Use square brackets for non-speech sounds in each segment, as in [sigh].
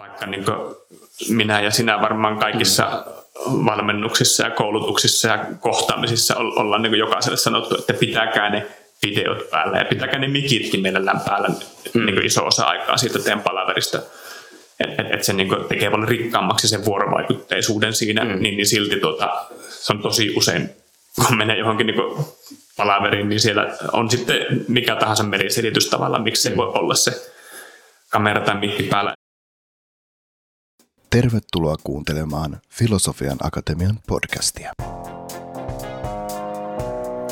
vaikka niin minä ja sinä varmaan kaikissa valmennuksissa ja koulutuksissa ja kohtaamisissa ollaan niin jokaiselle sanottu, että pitäkää ne videot päällä ja pitäkää ne mikitkin mielellään päällä mm. niin iso osa aikaa siitä teidän palaverista. Että et, et se niin tekee paljon rikkaammaksi sen vuorovaikutteisuuden siinä, mm. niin, niin silti tuota, se on tosi usein, kun menee johonkin niin palaveriin, niin siellä on sitten mikä tahansa meriselitys tavallaan, miksi se mm. voi olla se kamera tai mikki päällä. Tervetuloa kuuntelemaan Filosofian Akatemian podcastia.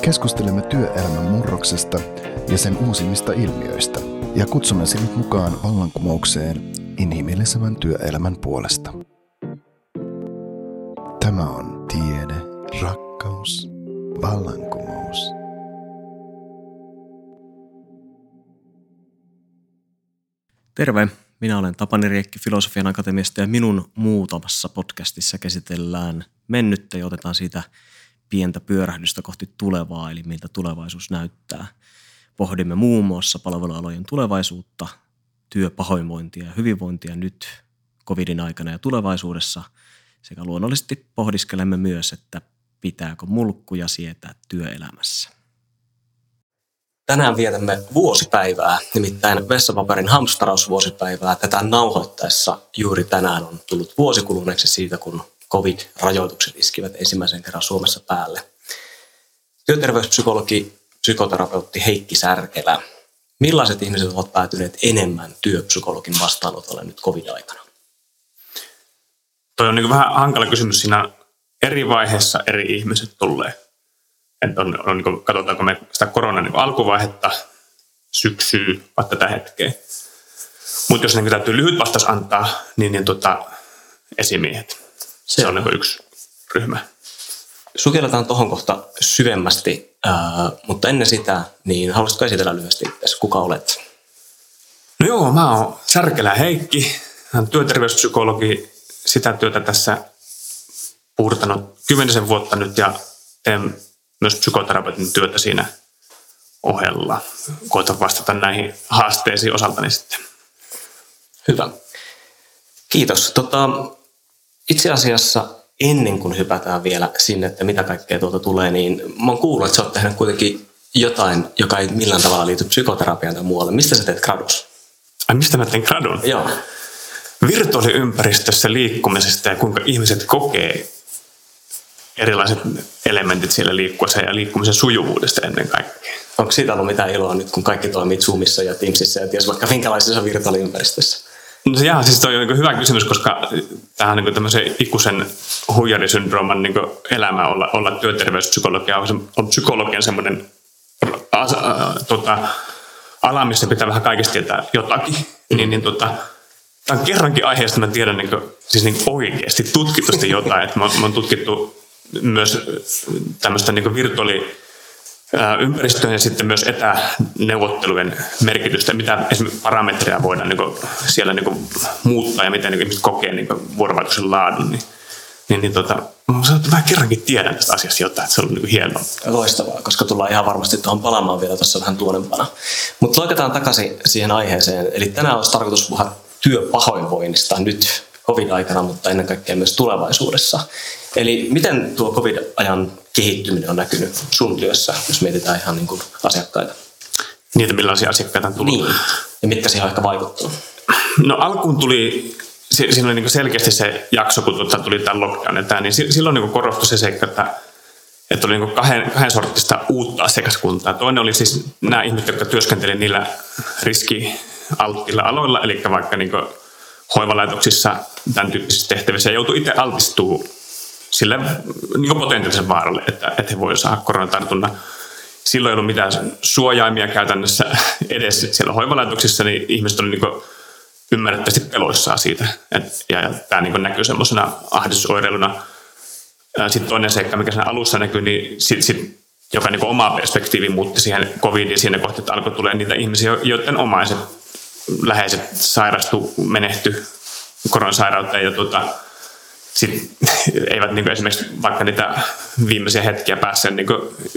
Keskustelemme työelämän murroksesta ja sen uusimmista ilmiöistä ja kutsumme sinut mukaan vallankumoukseen inhimillisemmän työelämän puolesta. Tämä on tiede, rakkaus, vallankumous. Terve! Minä olen Tapani Riekki Filosofian Akatemiasta ja minun muutamassa podcastissa käsitellään mennyttä ja otetaan siitä pientä pyörähdystä kohti tulevaa, eli miltä tulevaisuus näyttää. Pohdimme muun muassa palvelualojen tulevaisuutta, työpahoinvointia ja hyvinvointia nyt covidin aikana ja tulevaisuudessa sekä luonnollisesti pohdiskelemme myös, että pitääkö mulkkuja sietää työelämässä. Tänään vietämme vuosipäivää, nimittäin vessapaperin hamstarausvuosipäivää. Tätä nauhoittaessa juuri tänään on tullut vuosikuluneeksi siitä, kun covid-rajoitukset iskivät ensimmäisen kerran Suomessa päälle. Työterveyspsykologi, psykoterapeutti Heikki Särkelä. Millaiset ihmiset ovat päätyneet enemmän työpsykologin vastaanotolle nyt covid-aikana? Toi on niin vähän hankala kysymys. Siinä eri vaiheessa eri ihmiset tulee että on, on niin katsotaanko me sitä koronan niin alkuvaihetta, syksyä, vai tätä hetkeä. Mutta jos niin täytyy lyhyt vastaus antaa, niin, niin tota, esimiehet. Se, se on niin yksi ryhmä. Sukelletaan tuohon kohta syvemmästi, äh, mutta ennen sitä, niin haluaisitko esitellä lyhyesti itse, kuka olet? No joo, mä oon Särkelä Heikki, hän työterveyspsykologi, sitä työtä tässä puurtanut kymmenisen vuotta nyt ja teen myös psykoterapeutin työtä siinä ohella. Koitan vastata näihin haasteisiin osaltani sitten. Hyvä. Kiitos. Tota, itse asiassa ennen kuin hypätään vielä sinne, että mitä kaikkea tuolta tulee, niin mä oon kuullut, että sä oot tehnyt kuitenkin jotain, joka ei millään tavalla liity psykoterapiaan tai muualle. Mistä sä teet gradus? Ai mistä mä teen gradun? Joo. Virtuaaliympäristössä liikkumisesta ja kuinka ihmiset kokee erilaiset elementit siellä liikkuessa ja liikkumisen sujuvuudesta ennen kaikkea. Onko siitä ollut mitään iloa nyt, kun kaikki toimii Zoomissa ja Teamsissa ja ties vaikka minkälaisessa virtuaaliympäristössä? No jaa, siis toi on niin hyvä kysymys, koska tähän niin tämmöisen ikuisen huijarisyndrooman niin elämä olla, olla työterveyspsykologia on, on psykologian semmoinen tota, ala, missä pitää vähän kaikista tietää jotakin. Mm. Niin, niin tota, Tämä on kerrankin aiheesta, mä tiedän niin kuin, siis niin oikeasti tutkitusti jotain. Että mä, mä oon tutkittu myös tämmöistä niin virtuaali ympäristöön ja sitten myös etäneuvottelujen merkitystä, mitä esimerkiksi parametreja voidaan niin siellä niin muuttaa ja miten niin ihmiset kokee niin vuorovaikutuksen laadun. Niin, niin, niin tota, mä sanoin, että mä kerrankin tiedän tästä asiasta jotain, että se on niin hienoa. Loistavaa, koska tullaan ihan varmasti tuohon palaamaan vielä tuossa vähän tuonempana. Mutta loikataan takaisin siihen aiheeseen. Eli tänään olisi tarkoitus puhua työpahoinvoinnista nyt covid-aikana, mutta ennen kaikkea myös tulevaisuudessa. Eli miten tuo covid-ajan kehittyminen on näkynyt sun työssä, jos mietitään ihan niin kuin asiakkaita? Niitä millaisia asiakkaita on tullut? Niin, ja mitkä siihen on ehkä vaikuttanut? No alkuun tuli, siinä oli niin selkeästi se jakso, kun tuota tuli tämä lockdown ja tämä, niin silloin niin korostui se seikka, että että oli niin kahden, kahden sortista uutta asiakaskuntaa. Toinen oli siis nämä ihmiset, jotka työskentelivät niillä riskialttilla aloilla, eli vaikka niin hoivalaitoksissa, tämän tyyppisissä tehtävissä, ja joutui itse altistumaan sille niin potentiaalisen vaaralle, että, että he voivat saada koronatartunnan. Silloin ei ollut mitään suojaimia käytännössä edes siellä hoivalaitoksissa, niin ihmiset olivat niin ymmärrettävästi peloissaan siitä. Et, ja, ja tämä niin näkyy semmoisena ahdistusoireiluna. Sitten toinen seikka, mikä siinä alussa näkyy, niin sit, sit, joka niin omaa perspektiivi muutti siihen covidiin siinä kohtaa, että alkoi tulee niitä ihmisiä, joiden omaiset läheiset sairastu, menehty koronasairauteen ja tuota, sit, [laughs] eivät niin kuin esimerkiksi vaikka niitä viimeisiä hetkiä päässeet niin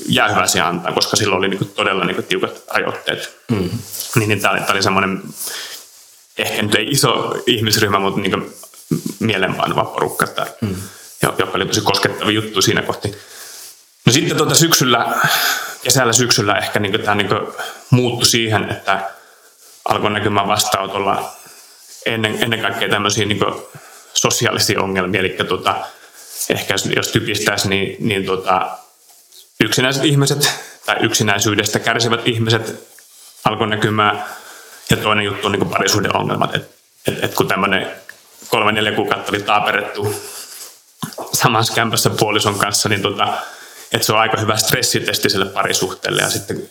jäähyväisiä antaa, koska silloin oli niin kuin todella niin kuin tiukat rajoitteet. Mm. Niin, niin tämä oli, oli semmoinen ehkä nyt ei iso ihmisryhmä, mutta niin mielenpainuva porukka, että, mm. joka oli tosi koskettava juttu siinä kohti. No sitten tuota syksyllä, kesällä syksyllä ehkä niin tämä niin muuttui siihen, että alkoi näkymään vastaanotolla ennen, ennen kaikkea tämmöisiä niin sosiaalisia ongelmia, eli tuota, ehkä jos, jos typistäisi, niin, niin tuota, yksinäiset ihmiset tai yksinäisyydestä kärsivät ihmiset alkoi näkymään. Ja toinen juttu on niin parisuuden ongelmat, että et, et kun tämmöinen kolme neljä kuukautta oli taaperettu samassa kämpässä puolison kanssa, niin tota, että se on aika hyvä stressitesti sille parisuhteelle. Ja sitten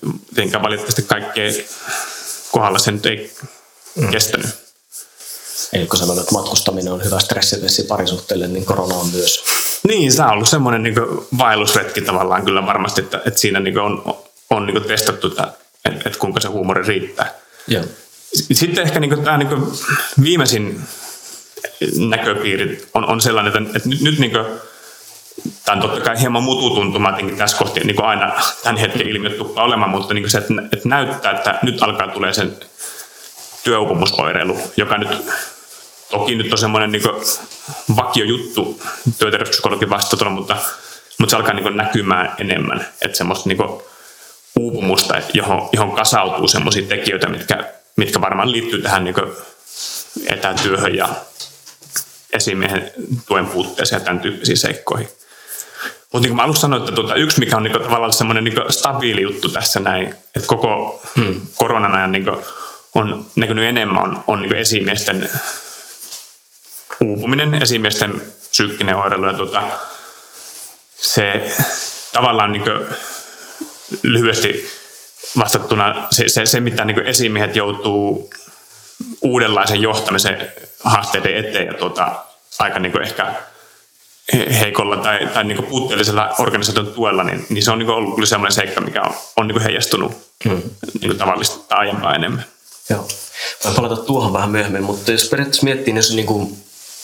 valitettavasti kaikkea kohdalla se nyt ei mm. kestänyt. Eli kun sanoit, että matkustaminen on hyvä stressitesti parisuhteelle, niin korona on myös. Niin, se on ollut semmoinen niin vaellusretki tavallaan kyllä varmasti, että, että siinä niin on, on niin testattu, että, että, kuinka se huumori riittää. Joo. Sitten ehkä niin tämä niin viimeisin näköpiiri on, on sellainen, että, että nyt, nyt niin kuin, tämä on totta kai hieman mututuntuma tässä kohti, niin kuin aina tämän hetken ilmiöt tuppaa olemaan, mutta niin se, että, että näyttää, että nyt alkaa tulee sen työuupumusoireilu, joka nyt toki nyt on semmoinen niin vakio juttu työterveyspsykologin vastaanotolla, mutta, mutta se alkaa niin näkymään enemmän, että semmoista niin uupumusta, johon, johon kasautuu semmoisia tekijöitä, mitkä, mitkä varmaan liittyy tähän niin etätyöhön ja esimiehen tuen puutteeseen ja tämän tyyppisiin seikkoihin. Mutta niin kuin mä alussa sanoin, että tuota, yksi mikä on niin kuin, tavallaan semmoinen niin stabiili juttu tässä näin, että koko hmm. koronan ajan niin kuin, on näkynyt enemmän on, on niin esimiesten uupuminen, esimiesten psyykkinen oireilu ja tuota, se tavallaan niin lyhyesti vastattuna se, se, se mitä niin esimiehet joutuu uudenlaisen johtamisen haasteiden eteen ja tuota, aika niin ehkä heikolla tai, tai niin puutteellisella organisaation tuella, niin, niin se on niin ollut kyllä sellainen seikka, mikä on, on niin heijastunut hmm. niin tavallista tai aiempaa enemmän. Joo. Voin palata tuohon vähän myöhemmin, mutta jos periaatteessa miettii, niin jos niin kuin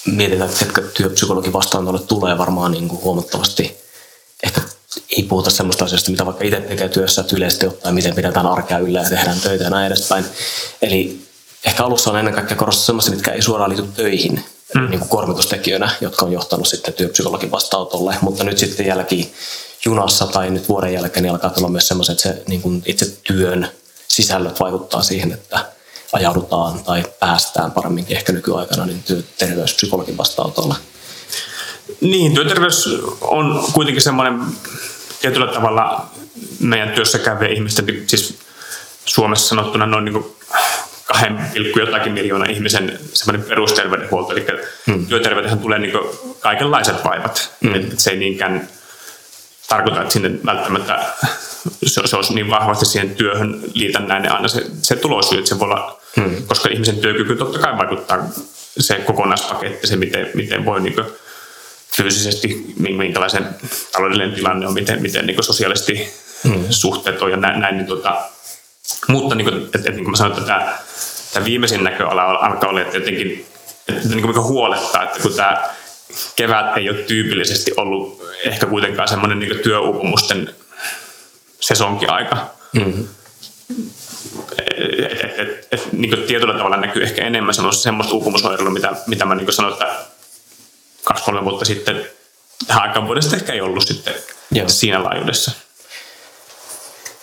mietitään, että ketkä työpsykologin vastaanotolle tulee varmaan niin kuin huomattavasti, ehkä ei puhuta sellaista asioista, mitä vaikka itse tekee työssä, että yleisesti ottaen, miten pidetään arkea yllä ja tehdään töitä ja näin edespäin. Eli ehkä alussa on ennen kaikkea korostaa sellaisia, mitkä ei suoraan liity töihin, mm. niin kuin kuormitustekijöinä, jotka on johtanut sitten työpsykologin vastaanotolle, mutta nyt sitten jälkeen junassa tai nyt vuoden jälkeen niin alkaa tulla myös sellaiset, että se niin kuin itse työn sisällöt vaikuttaa siihen, että ajaudutaan tai päästään paremminkin ehkä nykyaikana niin työterveyspsykologin vastaanotolle. Niin, työterveys on kuitenkin semmoinen tietyllä tavalla meidän työssä käyvien ihmisten, siis Suomessa sanottuna noin niin kahden pilkku jotakin miljoonaa ihmisen semmoinen perusterveydenhuolto. Eli hmm. työterveydenhän tulee niin kaikenlaiset vaivat. Hmm. Et se ei niinkään tarkoita, että sinne välttämättä se, se olisi niin vahvasti siihen työhön liitännäinen aina se, se tulosyy, että se voi olla, hmm. koska ihmisen työkyky totta kai vaikuttaa se kokonaispaketti, se miten, miten voi niin fyysisesti, minkälaisen taloudellinen tilanne on, miten, miten niin sosiaalisesti hmm. suhteet on ja näin, näin niin tota, mutta niin kuin, että, että, niin kuin mä sanoin, että tämä, tämä viimeisin näköala alkaa olla, että jotenkin että niin kuin huolettaa, että kun tämä kevät ei ole tyypillisesti ollut ehkä kuitenkaan semmoinen niin työuupumusten sesonkiaika. Mm-hmm. Et, et, et, et, niin tietyllä tavalla näkyy ehkä enemmän semmoista, semmoista uupumusoireilua, mitä, mitä mä niin sanoin, että kaksi-kolme vuotta sitten tähän aikaan vuodesta ehkä ei ollut sitten Joo. siinä laajuudessa.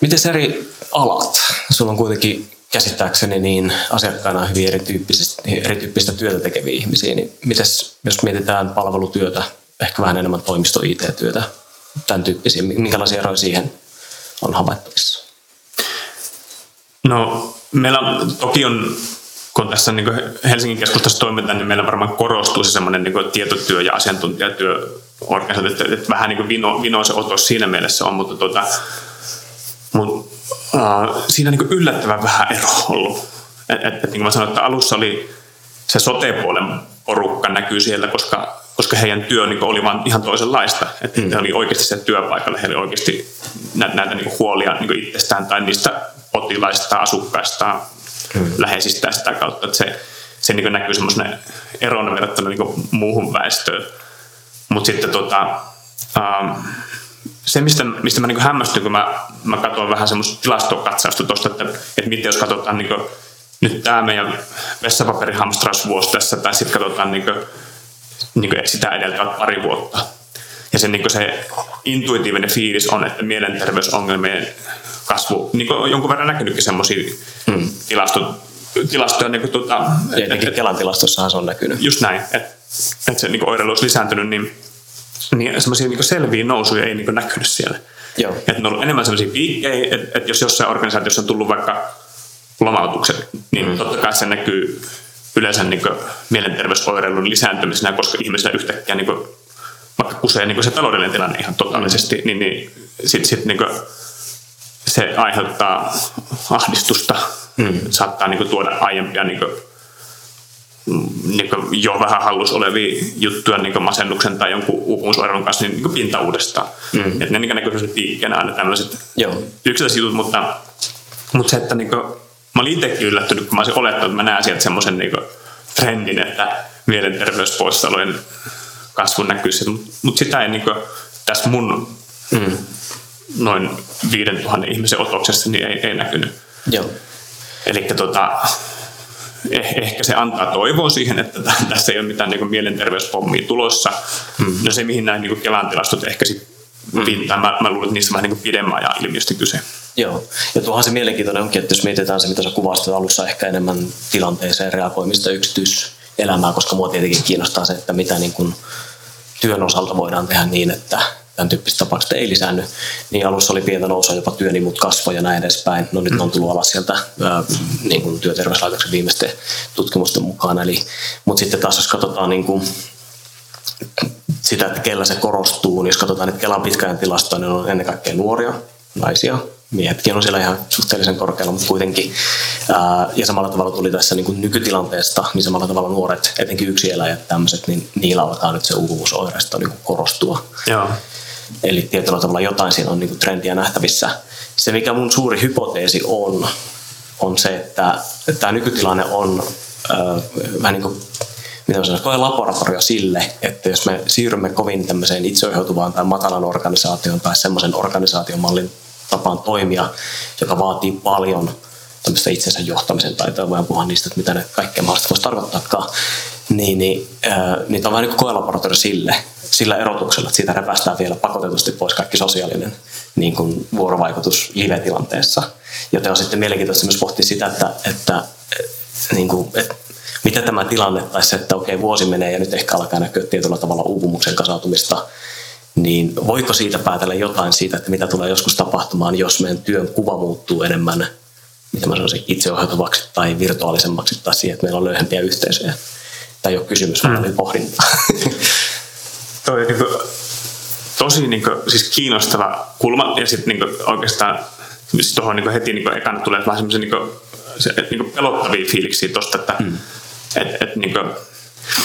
Miten eri alat? Sulla on kuitenkin käsittääkseni niin asiakkaina hyvin erityyppistä, työtä tekeviä ihmisiä, niin mites, jos mietitään palvelutyötä, ehkä vähän enemmän toimisto-IT-työtä, tämän tyyppisiä, minkälaisia eroja siihen on havaittavissa? No meillä toki on, kun tässä niin Helsingin keskustassa toimitaan, niin meillä varmaan korostuu se semmoinen niin tietotyö ja asiantuntijatyö organisaatio, että vähän niin kuin vino, vino se otos siinä mielessä on, mutta tuota, mut, uh, siinä on niin yllättävän vähän ero ollut. Et, et, et, niin kuin mä sanoin, että alussa oli se sote-puolen porukka näkyy siellä, koska, koska heidän työ niin oli vaan ihan toisenlaista. Että mm. he oli oikeasti se työpaikalla, he oli oikeasti näitä, näitä niin huolia niin itsestään tai niistä potilaista, asukkaista, mm. läheisistä sitä kautta. Että se, se niin näkyy semmoisena erona verrattuna niin muuhun väestöön. Mutta sitten tota, ähm, se, mistä, mistä mä niin hämmästyn, kun mä, mä katson vähän semmoista tilastokatsausta tuosta, että, että miten jos katsotaan niin nyt tämä meidän vessapaperihamstrausvuosi tässä, tai sitten katsotaan niin kuin, niin kuin sitä edeltävät pari vuotta. Ja se, niin kuin se intuitiivinen fiilis on, että mielenterveysongelmien kasvu, niin kuin on jonkun verran näkynytkin semmoisia hmm. tilasto, tilastoja. Niin kuin, tuota, Tietenkin et, Kelan tilastossahan se on näkynyt. Just näin, että et se niin oireilu olisi lisääntynyt, niin, niin semmoisia niin selviä nousuja ei niin näkynyt siellä. Joo. Että ne on ollut enemmän sellaisia piikkejä, että, että jos jossain organisaatiossa on tullut vaikka lomautukset, niin mm. totta kai se näkyy yleensä niin mielenterveysoireilun lisääntymisenä, koska ihmisillä yhtäkkiä niin kuin, vaikka kusee niin se taloudellinen tilanne ihan totaalisesti, niin, niin sitten sit, niin se aiheuttaa ahdistusta, mm. saattaa niin kuin, tuoda aiempia niin kuin, niin jo vähän hallus olevia juttuja niin masennuksen tai jonkun uupumusoireilun kanssa niin, niin pinta uudestaan. Mm. Että ne niin näkyy piikkeenä aina tämmöiset yksittäiset jutut, mutta, mutta se, että niin kuin, mä olin itsekin yllättynyt, kun mä olisin olettanut, että mä näen sieltä semmoisen niin trendin, että mielenterveyspoissaolojen kasvu näkyy mutta mut sitä ei niin kuin, tässä mun mm. noin 5000 ihmisen otoksessa niin ei, ei näkynyt. Joo. Eli tota, ehkä se antaa toivoa siihen, että tässä ei ole mitään niin mielenterveyspommia tulossa. Mm. No se, mihin nämä niin Kelan tilastot ehkä sitten mm. viittaa, mä, mä luulen, että niissä vähän niin pidemmän ajan ilmiöstä kyse. Joo, ja tuohan se mielenkiintoinen onkin, että jos mietitään se, mitä sä kuvasit alussa, ehkä enemmän tilanteeseen reagoimista yksityiselämää, koska mua tietenkin kiinnostaa se, että mitä niin kuin työn osalta voidaan tehdä niin, että tämän tyyppiset tapaukset ei lisäänny. Niin alussa oli pientä nousua, jopa työnimut kasvoi ja näin edespäin. No nyt on tullut alas sieltä ää, niin kuin työterveyslaitoksen viimeisten tutkimusten mukaan. Eli, mutta sitten taas jos katsotaan niin kuin sitä, että kellä se korostuu, niin jos katsotaan että Kelan pitkäajan tilastoja, niin on ennen kaikkea nuoria, naisia, miehetkin on siellä ihan suhteellisen korkealla, mutta kuitenkin. Ää, ja samalla tavalla tuli tässä niin kuin nykytilanteesta, niin samalla tavalla nuoret, etenkin yksilöjät tämmöiset, niin niillä alkaa nyt se uupuvuusoireisto niin korostua. Joo. Eli tietyllä tavalla jotain siinä on niin trendiä nähtävissä. Se, mikä mun suuri hypoteesi on, on se, että, tämä nykytilanne on äh, vähän niin kuin mitä sanoisi, laboratorio sille, että jos me siirrymme kovin tämmöiseen itseohjautuvaan tai matalan organisaation tai semmoisen organisaatiomallin tapaan toimia, joka vaatii paljon tämmöistä itsensä johtamisen taitoa, voidaan puhua niistä, että mitä ne kaikkea mahdollista voisi tarkoittaakaan, niin, niin, äh, tämä on vähän niin kuin sille, sillä erotuksella, että siitä repästään vielä pakotetusti pois kaikki sosiaalinen niin kuin vuorovaikutus live-tilanteessa. Joten on sitten mielenkiintoista myös pohtia sitä, että, että, niin kuin, että mitä tämä tilanne, tai se, että okei, vuosi menee ja nyt ehkä alkaa näkyä tietyllä tavalla uupumuksen kasautumista, niin voiko siitä päätellä jotain siitä, että mitä tulee joskus tapahtumaan, jos meidän työn kuva muuttuu enemmän mitä mä sanoisin, itseohjautuvaksi tai virtuaalisemmaksi tai siihen, että meillä on löyhempiä yhteisöjä. Tämä ei ole kysymys, vaan mm. pohdinta. [laughs] Toi on niin kuin, tosi niin kuin, siis kiinnostava kulma ja sitten niin oikeastaan siis tuohon niin heti niin ekana tulee vähän semmoisia niin se, niin pelottavia fiiliksiä tuosta, että mm. et, et, niin kuin,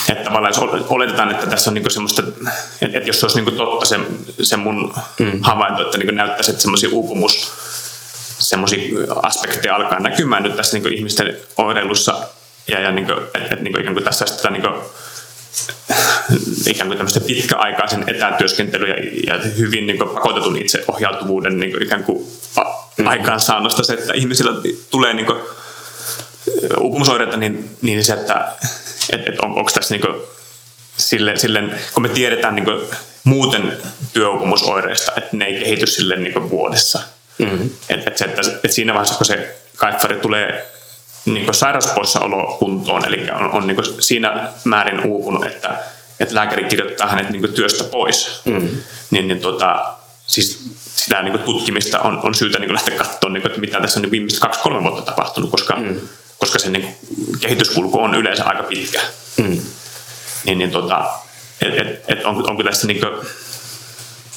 että tavallaan jos oletetaan, että tässä on niin semmoista, että, että jos se olisi niin totta se, se mun mm. havainto, että niin näyttäisi, että semmoisia uupumus semmoisia aspekteja alkaa näkymään nyt tässä niin ihmisten oireilussa ja, ja niin kuin, että, että niin kuin, ikään kuin tässä sitä niin kuin, ikään kuin tämmöistä pitkäaikaisen etätyöskentelyä ja, ja hyvin niin kuin pakotetun itseohjautuvuuden niin kuin ikään kuin mm. aikaansaannosta se, että ihmisillä tulee niin kuin, uupumusoireita, niin, niin se, että et, et on, onko tässä niin kuin, sille, sille, kun me tiedetään niin kuin, muuten työuupumusoireista, että ne ei kehity sille niin kuin, vuodessa. Mm-hmm. Et, et se, että, et siinä vaiheessa, kun se kaiffari tulee niin sairauspoissaolo kuntoon, eli on, on niin siinä määrin uupunut, että, että lääkäri kirjoittaa hänet niin työstä pois, mm. niin, niin tota, siis sitä niin tutkimista on, on syytä niin lähteä katsomaan, niin kuin, että mitä tässä on niin viimeiset kaksi-kolme vuotta tapahtunut, koska, mm. koska se niin kehityskulku on yleensä aika pitkä. Mm. Niin, niin tota, et, et, et on, onko tässä niin kuin,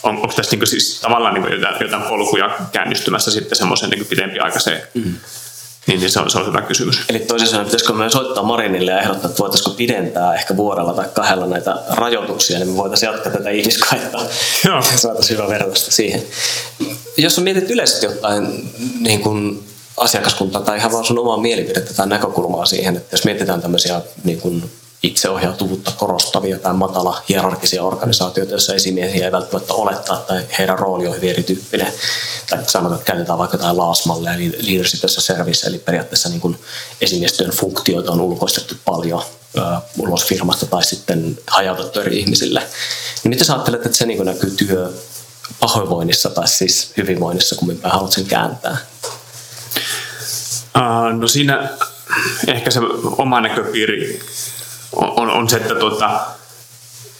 on, onko tässä niin siis tavallaan niin jotain, jotain polkuja käynnistymässä sitten semmoisen niin pidempiaikaiseen mm niin, niin se, on, se on hyvä kysymys. Eli toisin sanoen, pitäisikö me soittaa Marinille ja ehdottaa, että voitaisiinko pidentää ehkä vuodella tai kahdella näitä rajoituksia, niin me voitaisiin jatkaa tätä ihmiskaittaa. Joo. [laughs] Saataisiin hyvä vertausta siihen. Jos on mietit yleisesti jotain niin kuin asiakaskuntaa tai ihan vaan sun omaa mielipidettä tai näkökulmaa siihen, että jos mietitään tämmöisiä niin kuin itseohjautuvuutta korostavia tai matala hierarkisia organisaatioita, joissa esimiehiä ei välttämättä olettaa tai heidän rooli on hyvin erityyppinen. Tai sanotaan, että käytetään vaikka jotain LAS-malleja, eli Leadership a Service, eli periaatteessa niin kuin esimiestyön funktioita on ulkoistettu paljon ulos firmasta tai sitten hajautettu eri ihmisille. Niin miten sä ajattelet, että se niin näkyy työ pahoinvoinnissa tai siis hyvinvoinnissa, kun mä haluat sen kääntää? Uh, no siinä ehkä se oma näköpiiri on, on se, että, tuota,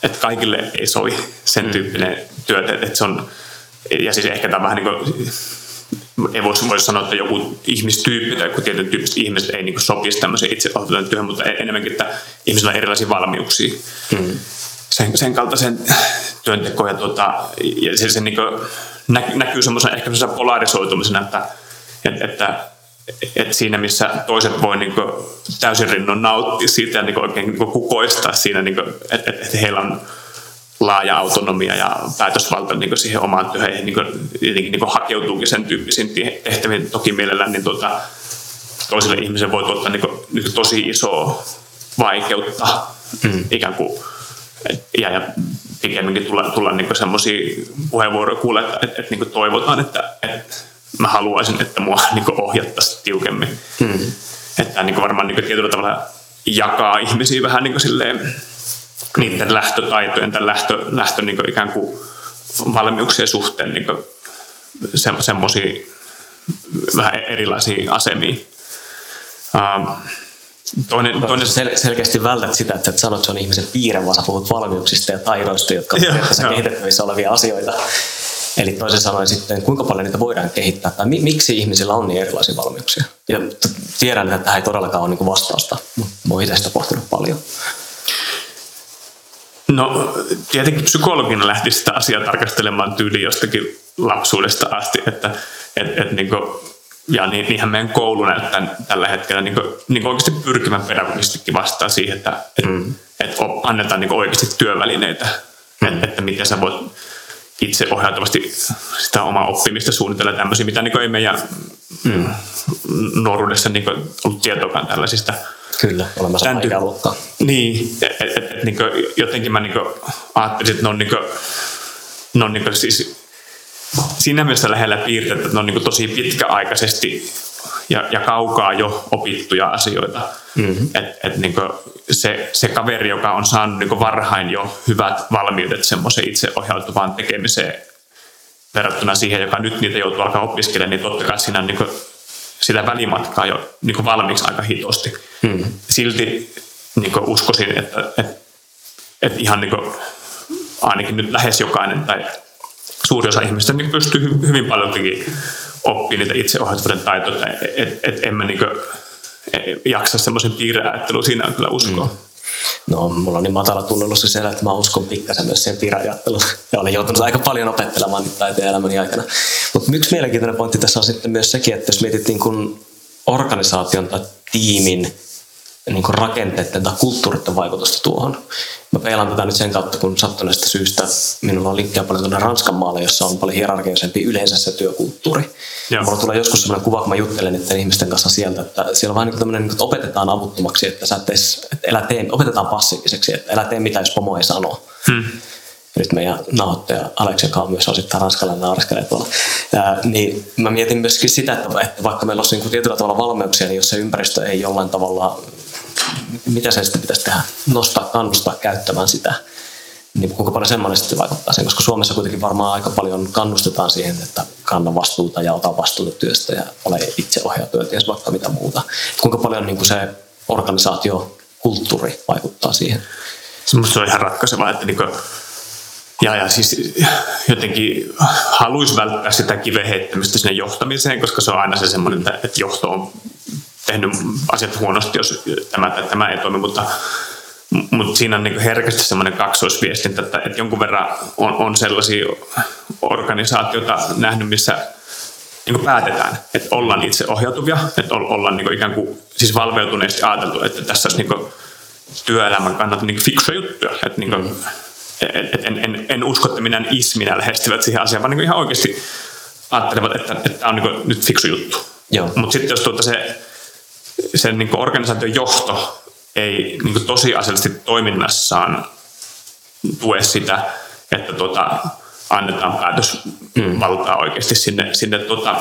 että kaikille ei sovi sen mm. tyyppinen työ, että se on, ja siis ehkä tämä vähän niin kuin, ei voisi, voisi sanoa, että joku ihmistyyppi tai joku tietyn tyyppiset ihmiset ei niin sopisi tämmöiseen itse työhön, mutta enemmänkin, että ihmisillä on erilaisia valmiuksia mm. sen, sen kaltaisen työntekoon. Ja, tuota, ja se, se niin nä, näkyy semmoisen ehkä semmoisen polarisoitumisena, että, että et siinä missä toiset voi niin täysin rinnon nauttia siitä ja niin oikein niin kukoistaa siinä, niin että et, et heillä on laaja autonomia ja päätösvalta niin siihen omaan työhön niin jotenkin niin hakeutuukin sen tyyppisiin tehtäviin toki mielellään, niin tuota, toisille ihmisille voi tuottaa niin kuin, niin tosi isoa vaikeutta mm. ikään kuin ja, ja pikemminkin tulla, tulla niin semmoisia puheenvuoroja kuulla, että, että, että niin toivotaan, että, että mä haluaisin, että mua [laughs] niin ohjattaisiin tiukemmin. Mm. Että niin varmaan niin tietyllä tavalla jakaa ihmisiä vähän niin silleen, niiden lähtötaitojen tai lähtö, lähtö niin ikään kuin valmiuksien suhteen niin se, semmoisia vähän erilaisia asemia. Um, Toinen, no, toinen... Sel- selkeästi vältät sitä, että et sanot, että se on ihmisen piirre, vaan sä puhut valmiuksista ja taidoista, jotka ovat kehitettävissä olevia asioita. Eli toisin sanoen sitten, kuinka paljon niitä voidaan kehittää tai mi- miksi ihmisillä on niin erilaisia valmiuksia. Ja tiedän, että tähän ei todellakaan ole niin vastausta, mutta olen itse sitä pohtinut paljon. No tietenkin psykologina lähti sitä asiaa tarkastelemaan tyyli jostakin lapsuudesta asti, että et, et, niin kuin, ja niin, niinhän meidän koulu näyttää tällä hetkellä niin kuin, niin kuin oikeasti pyrkimään pedagogistikin vastaa siihen, että et, mm. et annetaan niin oikeasti työvälineitä, mm. että, että miten sä voit itse ohjautuvasti sitä omaa oppimista suunnitella tämmöisiä, mitä niin ei meidän mm. nuoruudessa niin ollut tietoakaan tällaisista. Kyllä, olemme sama ikäluokka. Niin, et, et, et, niin jotenkin mä niin ajattelisin, että ne on, niin kuin, ne on niin siis siinä mielessä lähellä piirteitä, että ne on niin tosi pitkäaikaisesti ja, ja kaukaa jo opittuja asioita. Mm-hmm. Et, et niin se, se kaveri, joka on saanut niin varhain jo hyvät valmiudet semmoiseen itseohjautuvaan tekemiseen verrattuna siihen, joka nyt niitä joutuu alkaa opiskelemaan, niin totta kai siinä on niin sitä välimatkaa jo niin valmiiksi aika hitosti. Mm-hmm. Silti niin uskoisin, että, että, että ihan niin ainakin nyt lähes jokainen tai suuri osa ihmistä niin pystyy hyvin paljon oppii niitä itseohjautuvuuden taitoja, et, et en mä niin jaksa semmoisen piirreajattelun, siinä on kyllä uskoa. Mm. No, mulla on niin matala tunnelus siellä, että mä uskon pikkasen myös siihen piirreajatteluun. Ja olen joutunut aika paljon opettelemaan niitä taiteen elämäni aikana. Mutta yksi mielenkiintoinen pointti tässä on sitten myös sekin, että jos mietit niin kun organisaation tai tiimin niin kuin rakenteiden tai kulttuuritten vaikutusta tuohon. Mä peilan tätä nyt sen kautta, kun sattuneesta syystä minulla on linkkejä paljon tuonne Ranskan maalle, jossa on paljon hierarkiaisempi yleensä se työkulttuuri. Joo. Mulla tulee joskus sellainen kuva, kun mä juttelen niiden ihmisten kanssa sieltä, että siellä on vähän niin kuin niin että opetetaan avuttomaksi, että sä teis, että älä tee, opetetaan passiiviseksi, että älä tee mitä, jos pomo ei sano. Hmm. nyt meidän nauhoittaja Alex, joka on myös osittain ranskalainen naureskelee tuolla, ää, niin mä mietin myöskin sitä, että, että vaikka meillä olisi niin tietyllä tavalla valmiuksia, niin jos se ympäristö ei jollain tavalla mitä se sitten pitäisi tehdä, nostaa, kannustaa käyttämään sitä, niin kuinka paljon semmoinen sitten vaikuttaa siihen, koska Suomessa kuitenkin varmaan aika paljon kannustetaan siihen, että kanna vastuuta ja ota vastuuta työstä ja ole itse ohjautuja ja vaikka mitä muuta. Kuinka paljon niin kuin se organisaatio, kulttuuri vaikuttaa siihen? Se on ihan ratkaisevaa, että niin kuin, ja, ja siis jotenkin haluaisi välttää sitä kiveheittämistä sinne johtamiseen, koska se on aina se semmoinen, että johto on tehnyt asiat huonosti, jos tämä tai tämä ei toimi, mutta, mutta siinä on niin herkästi semmoinen kaksoisviestintä, että, että jonkun verran on, on sellaisia organisaatioita nähnyt, missä niin kuin päätetään, että ollaan itse ohjautuvia, että ollaan niin kuin ikään kuin siis valveutuneesti ajateltu, että tässä olisi niin kuin työelämän kannalta niin fiksuja juttuja. Että niin kuin, et, et, en, en, en, usko, että minä isminä lähestyvät siihen asiaan, vaan niin ihan oikeasti ajattelevat, että, että tämä on niin nyt fiksu juttu. Mutta sitten jos tuota se sen niin organisaation johto ei niin kuin tosiasiallisesti toiminnassaan tue sitä, että tota, annetaan päätösvaltaa oikeasti sinne, sinne tota,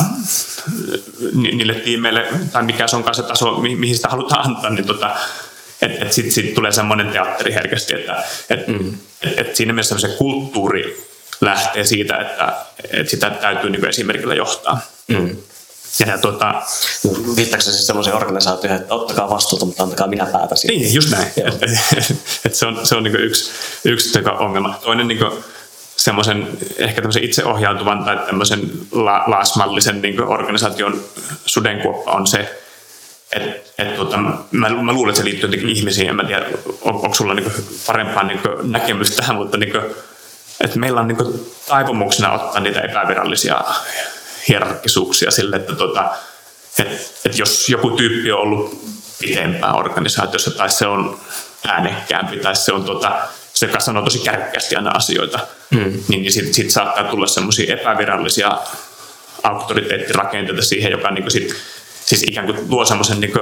niille tiimeille, tai mikä se onkaan se taso, mihin sitä halutaan antaa, niin tota, että et sitten sit tulee semmoinen teatteri herkästi, että et, mm. et, et siinä mielessä se kulttuuri lähtee siitä, että et sitä täytyy niin esimerkillä johtaa. Mm. Ja, ja tuota, Viittaako se siis sellaisen organisaatioon, että ottakaa vastuuta, mutta antakaa minä päätä siitä? Niin, just näin. et, et, et se on, se on niin yksi, yksi ongelma. Toinen niin semmoisen ehkä tämmöisen itseohjautuvan tai tämmöisen la, laasmallisen niin organisaation sudenkuoppa on se, et, et, tota, mä, mä luulen, että se liittyy jotenkin ihmisiin. En mä tiedä, on, onko sulla niinku parempaa niinku näkemystä tähän, [laughs] mutta niinku, että meillä on niinku taipumuksena ottaa niitä epävirallisia hierarkisuuksia sille, että tota, et, et jos joku tyyppi on ollut pitempään organisaatiossa tai se on äänekkäämpi tai se on tota, se, joka sanoo tosi kärkkäästi aina asioita, mm. niin, niin sitten sit saattaa tulla semmoisia epävirallisia auktoriteettirakenteita siihen, joka niin sit, siis ikään kuin luo semmoisen niin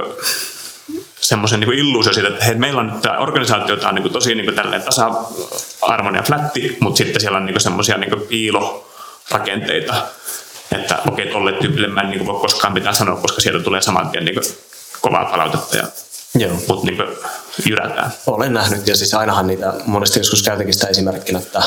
semmoisen niin illuusio siitä, että hei, meillä on nyt tämä organisaatio, tämä on niin tosi niin tasa-arvoinen ja flätti, mutta sitten siellä on niin semmoisia niin piilorakenteita, että okei, okay, tolle tyypille mä en niin voi koskaan mitään sanoa, koska sieltä tulee saman tien niin kovaa palautetta ja Joo. mutta niin jyrätään. Olen nähnyt ja siis ainahan niitä monesti joskus käytäkin sitä esimerkkinä, että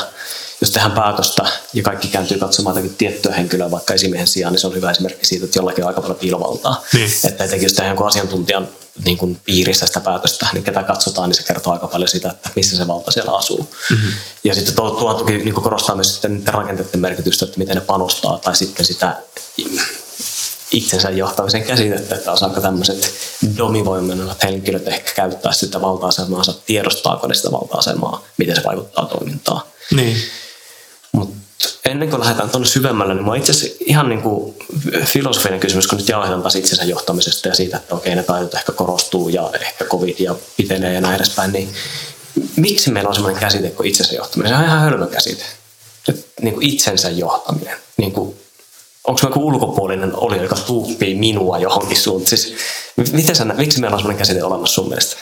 jos tehdään päätöstä ja kaikki kääntyy katsomaan jotakin tiettyä henkilöä vaikka esimiehen sijaan, niin se on hyvä esimerkki siitä, että jollakin on aika paljon piilovaltaa. Niin. Että etenkin jos tehdään jonkun asiantuntijan niin kuin piirissä sitä päätöstä, niin ketä katsotaan, niin se kertoo aika paljon siitä, että missä se valta siellä asuu. Mm-hmm. Ja sitten tuo, tuo toki niin korostaa myös sitten rakenteiden merkitystä, että miten ne panostaa, tai sitten sitä itsensä johtamisen käsitettä, että osaako tämmöiset domivoimennevat henkilöt ehkä käyttää sitä valta-asemaansa, tiedostaako ne sitä valta-asemaa, miten se vaikuttaa toimintaan. Niin. Ennen kuin lähdetään tuonne syvemmälle, niin mä itse asiassa ihan niin kuin filosofinen kysymys, kun nyt jauhetaan taas itsensä johtamisesta ja siitä, että okei, ne taidot ehkä korostuu ja ehkä covid ja pitenee ja näin edespäin, niin miksi meillä on sellainen käsite kuin itsensä johtaminen? Se on ihan hölmö käsite. Niin kuin itsensä johtaminen. Niin kuin onko mä joku ulkopuolinen oli, joka tuuppii minua johonkin suuntaan? Siis, miten sä, miksi meillä on sellainen käsite olemassa sun mielestä?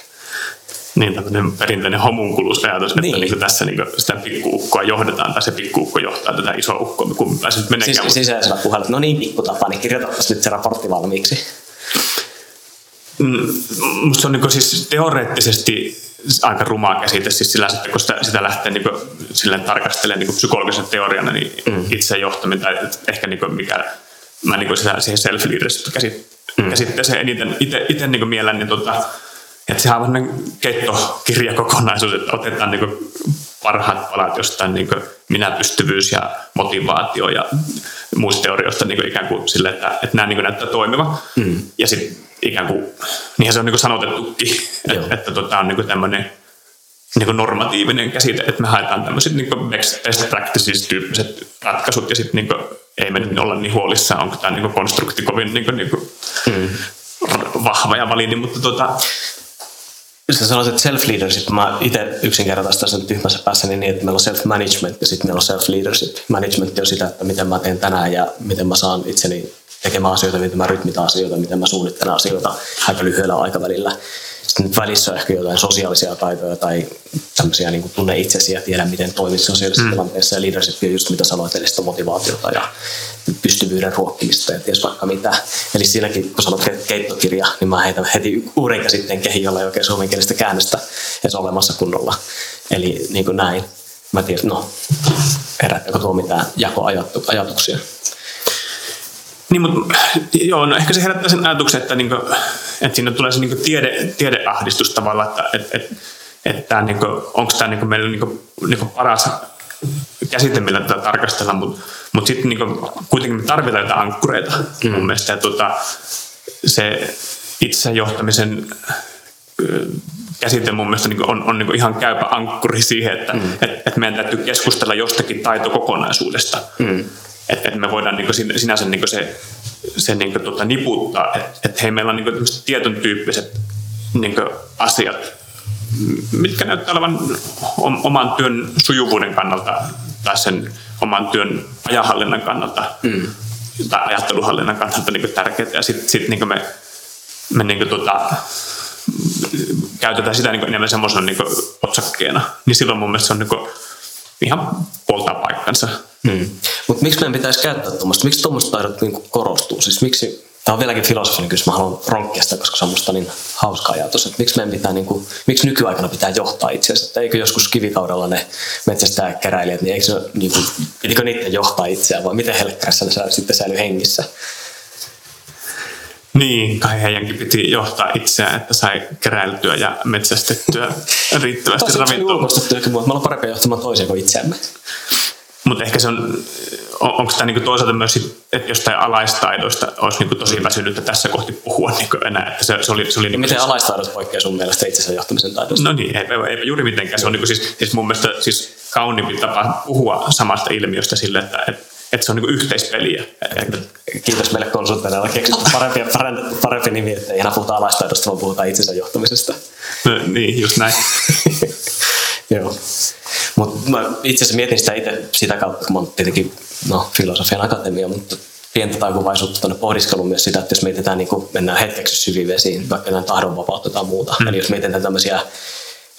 Niin, tämmöinen perinteinen homunkulusajatus, niin. että niin tässä niin sitä pikkuukkoa johdetaan, tai se pikkuukko johtaa tätä isoa ukkoa, kun pääset meneekään. Siis, sisäisellä puheella, no niin pikkutapa, niin kirjoitapas nyt se raportti valmiiksi. Mm, musta se on niin siis teoreettisesti aika rumaa käsite, siis sillä kun sitä, sitä lähtee niin kuin, silleen tarkastelemaan niin psykologisen teoriana, niin mm. itse johtaminen tai ehkä niin kuin, mikä mä niin kuin sitä, siihen self leadership mm. eniten itse niin mielen, niin tota, että sehän on sellainen keittokirjakokonaisuus, että otetaan niin kuin parhaat palat jostain niin minäpystyvyys ja motivaatio ja muista teorioista niin kuin ikään kuin sille, että, että nämä niin kuin näyttää toimiva. Mm. Ja sitten ikään kuin, niinhän se on niin kuin sanotettukin, että, että tota, on niin tämmöinen niin normatiivinen käsite, että me haetaan tämmöiset niin best practices-tyyppiset ratkaisut ja sitten niin ei me nyt olla niin huolissaan, onko tämä niin konstrukti kovin niin kuin, niin kuin mm. vahva ja validi, mutta tota, sä sanoit, että self-leadership, mä itse yksinkertaistan sen tyhmässä päässä niin, että meillä on self-management ja sitten meillä on self-leadership. Management on sitä, että miten mä teen tänään ja miten mä saan itseni tekemään asioita, miten mä rytmitän asioita, miten mä suunnittelen asioita aika lyhyellä aikavälillä. Sitten nyt välissä on ehkä jotain sosiaalisia taitoja tai tämmöisiä niin kuin tunne itsesi ja tiedä, miten toimit sosiaalisessa mm. tilanteessa. Ja leadership on just mitä sanoit, eli sitä motivaatiota ja pystyvyyden ruokkimista ja ties vaikka mitä. Eli siinäkin, kun sanot keittokirja, niin mä heitän heti uuden käsitteen kehi, jolla ei oikein suomenkielistä käännöstä edes olemassa kunnolla. Eli niin kuin näin. Mä tiedän, no, herättääkö tuo mitään jakoajatuksia? Niin, mutta [clears throat] joo, no ehkä se herättää sen ajatuksen, että, niinku, että siinä tulee se niinku tiede, tiedeahdistus tavallaan, että että että, että niinku, onko tämä niinku meillä niinku, niinku paras käsite, millä tätä tarkastellaan, mutta mut sitten niinku, kuitenkin me tarvitaan jotain ankkureita mm. mun mielestä. Ja, tota, se itsejohtamisen käsite mun mielestä niin on, on niin ihan käypä ankkuri siihen, että mm. et, et meidän täytyy keskustella jostakin taitokokonaisuudesta. Mm että, että me voidaan niin kuin sinänsä niin kuin se, se niin kuin tuota, niputtaa, että, että hei, meillä on niin kuin tietyn tyyppiset niin kuin asiat, mitkä näyttää olevan oman työn sujuvuuden kannalta tai sen oman työn ajahallinnan kannalta mm. tai ajatteluhallinnan kannalta niin tärkeitä. Ja sitten sit, niin me, me niin kuin, tuota, käytetään sitä niin enemmän semmoisena niin otsakkeena, niin silloin mun mielestä se on niin ihan puoltaa paikkansa. Hmm. Mutta miksi meidän pitäisi käyttää tuommoista? Miksi tuommoista taidot niin korostuu? Siis miksi Tämä on vieläkin filosofinen kysymys, mä haluan ronkkia sitä, koska se on musta niin hauska ajatus, että miksi, meidän pitää, niin kuin, miksi nykyaikana pitää johtaa itseänsä. Että eikö joskus kivikaudella ne metsästäjäkeräilijät, niin eikö se, niin kuin, pitikö niiden johtaa itseään vai miten helkkärässä ne sitten säilyy hengissä? Niin, kai heidänkin piti johtaa itseään, että sai keräiltyä ja metsästettyä riittävästi ravintoa. Tosi me ollaan parempia johtamaan toisia kuin itseämme. Mutta ehkä se on, on onko tämä niinku toisaalta myös, että jostain alaistaidoista olisi niinku tosi väsynyt tässä kohti puhua niinku enää. Että se, se oli, se oli niinku miten siis, alaistaidosta poikkeaa sun mielestä itsensä johtamisen taidosta? No niin, ei, ei, ei juuri mitenkään. Se on niinku siis, siis mun mielestä siis kauniimpi tapa puhua samasta ilmiöstä sille, että, että että se on niin yhteispeliä. Kiitos meille konsultteille, keksitty parempi, parempi, parempi nimi, että ei enää puhuta alaistaidosta, vaan puhutaan itsensä johtamisesta. No, niin, just näin. [laughs] Joo. Mutta mä itse asiassa mietin sitä itse sitä kautta, kun mä oon tietenkin no, filosofian akatemia, mutta pientä taipuvaisuutta tuonne pohdiskeluun myös sitä, että jos mietitään, niin kun mennään hetkeksi syviin vesiin, vaikka näin tahdonvapautta tai muuta, mm. eli jos mietitään tämmöisiä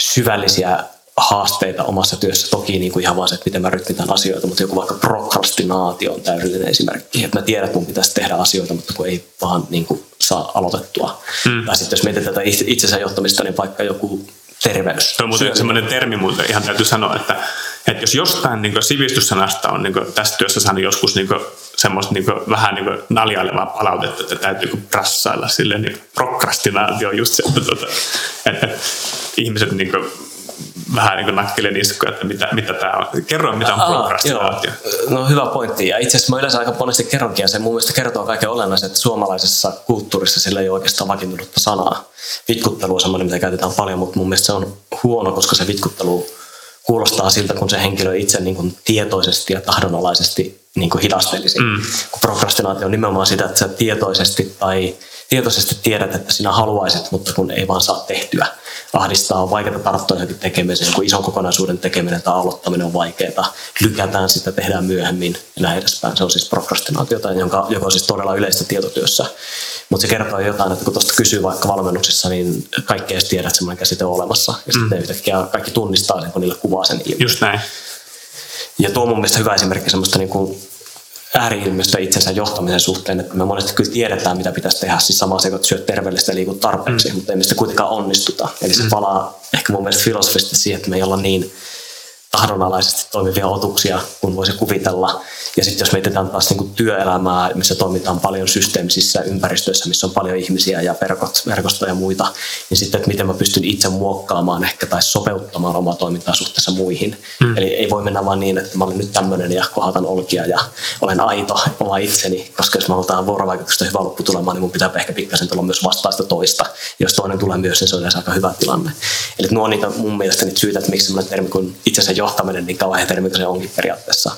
syvällisiä haasteita omassa työssä, toki niin kuin ihan vaan se, että miten mä rytmitän asioita, mutta joku vaikka prokrastinaatio on täydellinen esimerkki, että mä tiedän, että mun pitäisi tehdä asioita, mutta kun ei vaan niin kuin saa aloitettua. Mm. Tai sitten jos mietitään tätä itsensä johtamista, niin vaikka joku terveys. Tuo on muuten sellainen termi, mutta ihan täytyy sanoa, että, että jos jostain niin sivistyssanasta on niin tässä työssä saanut joskus niin semmoista niin vähän niin naljailevaa palautetta, että täytyy prassailla sille, niin prokrastinaatio on just se, että, tuota, että, että ihmiset niin kuin, vähän niin nakkelee niskoja, että mitä, mitä tämä on. Kerro, mitä on Aa, prokrastinaatio. Joo. No hyvä pointti. Ja itse asiassa mä yleensä aika monesti kerronkin, ja se mun mielestä kertoo kaiken olennaisen, että suomalaisessa kulttuurissa sillä ei ole oikeastaan vakiintunutta sanaa. Vitkuttelu on semmoinen, mitä käytetään paljon, mutta mun mielestä se on huono, koska se vitkuttelu kuulostaa siltä, kun se henkilö itse niin kuin tietoisesti ja tahdonalaisesti niin kuin hidastelisi. Mm. Kun prokrastinaatio on nimenomaan sitä, että sä tietoisesti tai tietoisesti tiedät, että sinä haluaisit, mutta kun ei vaan saa tehtyä ahdistaa, on vaikeaa tarttua johonkin tekemiseen, kun ison kokonaisuuden tekeminen tai aloittaminen on vaikeaa, lykätään sitä, tehdään myöhemmin ja näin edespäin. Se on siis prokrastinaatiota, jonka, joka on siis todella yleistä tietotyössä. Mutta se kertoo jotain, että kun tuosta kysyy vaikka valmennuksissa, niin kaikki ei tiedä, että semmoinen käsite on olemassa. Ja mm. sitten yhtäkkiä kaikki tunnistaa sen, kun niille kuvaa sen ilmi. Just näin. Ja tuo on mun mielestä hyvä esimerkki semmoista niin kuin ääriilmiöstä itsensä johtamisen suhteen, että me monesti kyllä tiedetään, mitä pitäisi tehdä, siis sama asia, että syöt terveellistä ja liikut tarpeeksi, mm. mutta ei mistä kuitenkaan onnistuta. Eli se mm. palaa ehkä mun mielestä filosofisesti siihen, että me ei olla niin tahdonalaisesti toimivia otuksia, kun voisi kuvitella. Ja sitten jos mietitään taas niin kuin työelämää, missä toimitaan paljon systeemisissä ympäristöissä, missä on paljon ihmisiä ja verkot, verkostoja ja muita, niin sitten, että miten mä pystyn itse muokkaamaan ehkä tai sopeuttamaan omaa toimintaa suhteessa muihin. Mm. Eli ei voi mennä vaan niin, että mä olen nyt tämmöinen ja kohatan olkia ja olen aito oma itseni, koska jos mä halutaan vuorovaikutusta hyvä lopputulemaan, niin mun pitää ehkä pikkasen tulla myös vastaista toista. Jos toinen tulee myös, niin se on aika hyvä tilanne. Eli nuo on niitä mun mielestä niitä syitä, että miksi semmoinen termi kuin itsensä johtaminen, niin kauhean termi kuin se onkin periaatteessa,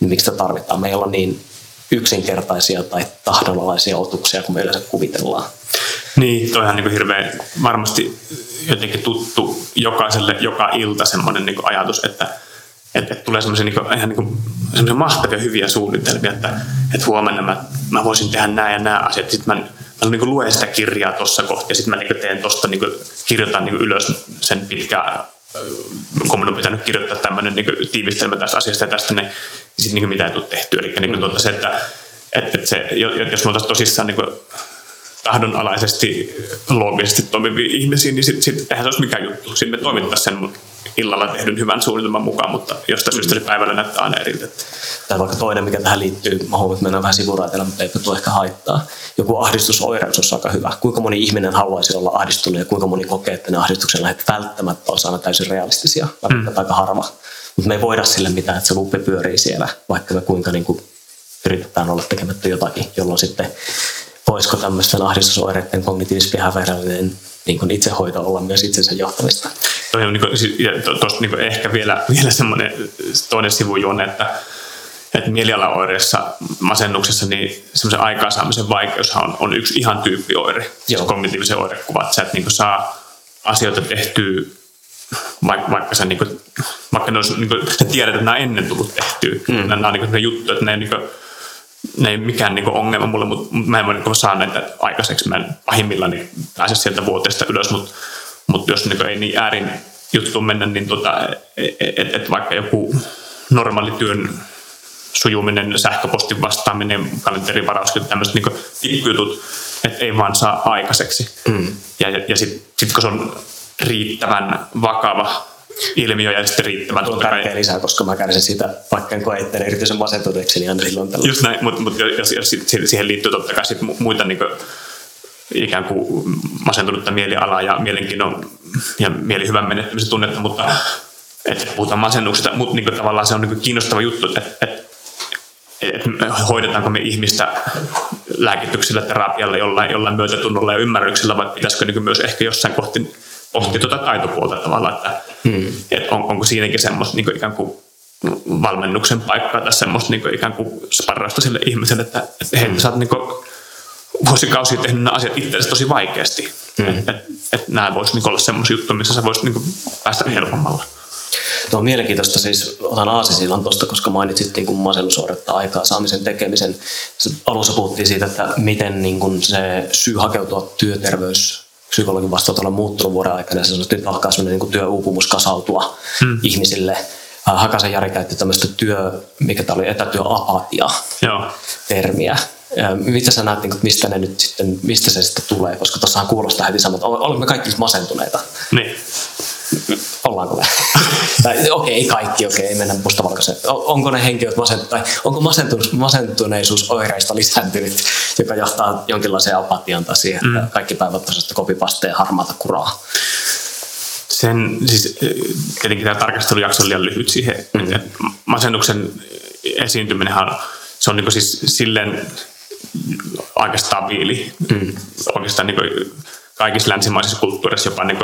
niin miksi sitä tarvitaan. Meillä on niin yksinkertaisia tai tahdonalaisia otuksia, kun me yleensä kuvitellaan. Niin, toihan niin hirveän varmasti jotenkin tuttu jokaiselle joka ilta semmoinen niin ajatus, että, että, että tulee semmoisia niin ihan niin semmoisia mahtavia hyviä suunnitelmia, että, että huomenna mä, mä voisin tehdä nämä ja nämä asiat. Sitten mä, mä niin luen sitä kirjaa tuossa kohtaa ja sitten mä niin teen tuosta, niin kirjoitan niin ylös sen pitkään kun minun on pitänyt kirjoittaa tämmöinen niin tiivistelmä tästä asiasta ja tästä, niin, niin sitten niin mitään ei tule tehtyä. Eli niin kuin, tuota, se, että, että, että se, jos me oltaisiin tosissaan niin kuin, tahdonalaisesti, loogisesti toimivia ihmisiä, niin sitten sit, eihän se olisi mikään juttu. Sitten me toimittaisiin sen illalla tehdyn hyvän suunnitelman mukaan, mutta jostain syystä se päivällä näyttää aina eriltä. Tai vaikka toinen, mikä tähän liittyy, mä huomaan, että mennään vähän sivuraiteilla, mutta eipä tuo ehkä haittaa. Joku ahdistusoireus on aika hyvä. Kuinka moni ihminen haluaisi olla ahdistunut ja kuinka moni kokee, että ne ahdistuksen lähet välttämättä on aina täysin realistisia, mm. aika harva. Mutta me ei voida sille mitään, että se luppi pyörii siellä, vaikka me kuinka niin kuin yritetään olla tekemättä jotakin, jolloin sitten voisiko tämmöisten ahdistusoireiden kognitiivis-behaviorallinen niin kuin itsehoito olla myös itsensä johtamista. Niin kuin, niin kuin ehkä vielä, vielä semmoinen toinen sivujuonne, että, että mielialaoireissa, masennuksessa, niin semmoisen aikaansaamisen vaikeushan on, on yksi ihan tyyppioire, siis kognitiivisen oirekuva, että sä et niin kuin saa asioita tehtyä vaikka, vaikka, sä, niin kuin, vaikka ne olisi, niin kuin, sä tiedät, että nämä on ennen tullut tehtyä. Mm. Nämä on niin juttu, että ne, niin kuin, ne ei mikään niin ongelma mulle, mutta mä en voi niin saa näitä aikaiseksi. Mä en pahimmillaan niin pääse sieltä vuoteesta ylös, mutta mutta jos niin ei niin äärin juttuun mennä, niin tota, et, et, et vaikka joku normaali työn sujuminen, sähköpostin vastaaminen, kalenterivaraus, tämmöiset niin pikkujutut, että ei vaan saa aikaiseksi. Mm. Ja, ja, ja sitten sit kun se on riittävän vakava ilmiö ja sitten riittävän... Tuo on tärkeä lisää, koska mä kärsin sitä, vaikka en koe itseäni erityisen masentuneeksi, niin aina silloin tällä. Just näin, mutta mut, jos, jos siihen liittyy totta kai sit muita niin kuin, ikään kuin masentunutta mielialaa ja mielenkiinnon ja mielihyvän menettämisen tunnetta, mutta että puhutaan masennuksesta, mutta niin tavallaan se on niin kiinnostava juttu, että, että, että hoidetaanko me ihmistä lääkityksellä, terapialla, jollain, jollain myötätunnolla ja ymmärryksellä, vai pitäisikö niin myös ehkä jossain kohti pohtia tuota taitopuolta tavallaan, että, hmm. että on, onko siinäkin semmoista niin ikään kuin valmennuksen paikkaa tai semmoista niin ikään kuin sparrausta sille ihmiselle, että, että hei, hmm. sä oot niin vuosikausia tehnyt nämä asiat itsellesi tosi vaikeasti. Mm. Että et, et nämä voisi niin olla semmoisia juttuja, missä sä voisit niin päästä helpommalla. No on mielenkiintoista, siis otan aasisillan tuosta, koska mainitsit niin masennusoiretta aikaa saamisen tekemisen. Alussa puhuttiin siitä, että miten niin kuin se syy hakeutua työterveys psykologin vastaanotolla on muuttunut vuoden aikana. Se on, että nyt alkaa sellainen niin työuupumus kasautua hmm. ihmisille. Hakasen Jari käytti tämmöistä työ, mikä tämä oli etätyöapatia termiä. Mitä sä näet, niin mistä, ne nyt sitten, mistä se sitten tulee? Koska tuossahan kuulostaa heti samalta, olemme kaikki masentuneita. Niin. Ollaanko me? [laughs] okei, okay, ei kaikki, okei, okay, ei mennä mustavalkoiseen. Onko ne henkilöt masentuneet, tai onko masentuneisuus oireista lisääntynyt, joka johtaa jonkinlaiseen apatiaan tai siihen, mm. että kaikki päivät tosiaan kopipasteja harmaata kuraa? Sen, siis tietenkin tämä tarkastelujakso on liian lyhyt siihen, mm. että masennuksen esiintyminen se on niin siis silleen aika stabiili. Mm. Oikeastaan niin kaikissa länsimaisissa kulttuureissa, jopa niin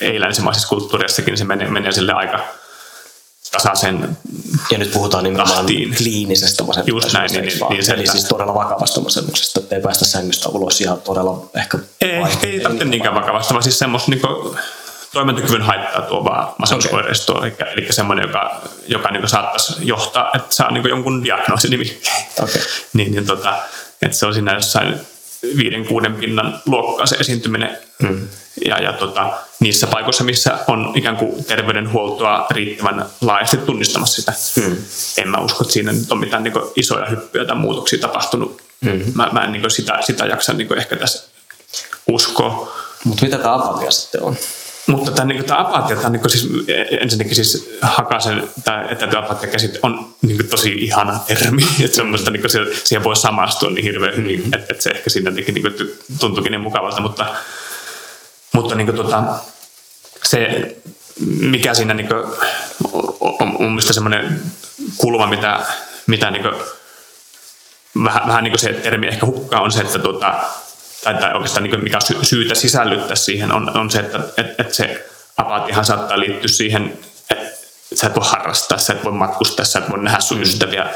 ei-länsimaisissa kulttuureissakin se menee, menee sille aika tasaisen Ja nyt puhutaan nimenomaan tahtiin. kliinisestä masennuksesta. Just näin. Niin, niin, niin se, Eli siis todella vakavasta masennuksesta, että ei päästä sängystä ulos ja todella ehkä... Ei, ei tarvitse niinkään vakavasta, vaan siis semmoista niin toimintakyvyn haittaa tuovaa masennusoireistoa, okay. eli, eli semmoinen, joka, joka niin saattaisi johtaa, että saa niin jonkun diagnoosinimekkeen. Okay. [laughs] niin, niin tota, että se on siinä jossain viiden, kuuden pinnan luokkaa se esiintyminen. Mm. Ja, ja tota, niissä paikoissa, missä on ikään kuin terveydenhuoltoa riittävän laajasti tunnistamassa sitä. Mm. En mä usko, että siinä nyt on mitään niin isoja hyppyjä tai muutoksia tapahtunut. Mm. Mä, mä en niin sitä, sitä jaksa niin ehkä tässä uskoa. Mutta mitä tämä apatia sitten on? Mutta tämä, niin tämä apatia, tämä niin siis, ensinnäkin siis Hakasen tämä etätyöapatia käsite on niin tosi ihana termi. [laughs] Että semmoista, niin kuin, siihen voi samastua niin hirveän hyvin, mm-hmm. että, että se ehkä siinä niin kuin, tuntuukin niin mukavalta. Mutta, mutta niin kuin, tota, se, mikä siinä niin kuin, on mun mielestä semmoinen kulma, mitä, mitä niin kuin, vähän, vähän niin kuin se termi ehkä hukkaa, on se, että tota, tai, tai oikeastaan niin mikä syytä sisällyttää siihen, on, on se, että et, et se apatiahan saattaa liittyä siihen, että sä et voi harrastaa, sä et voi matkustaa, sä et voi nähdä sun mm. ystäviä,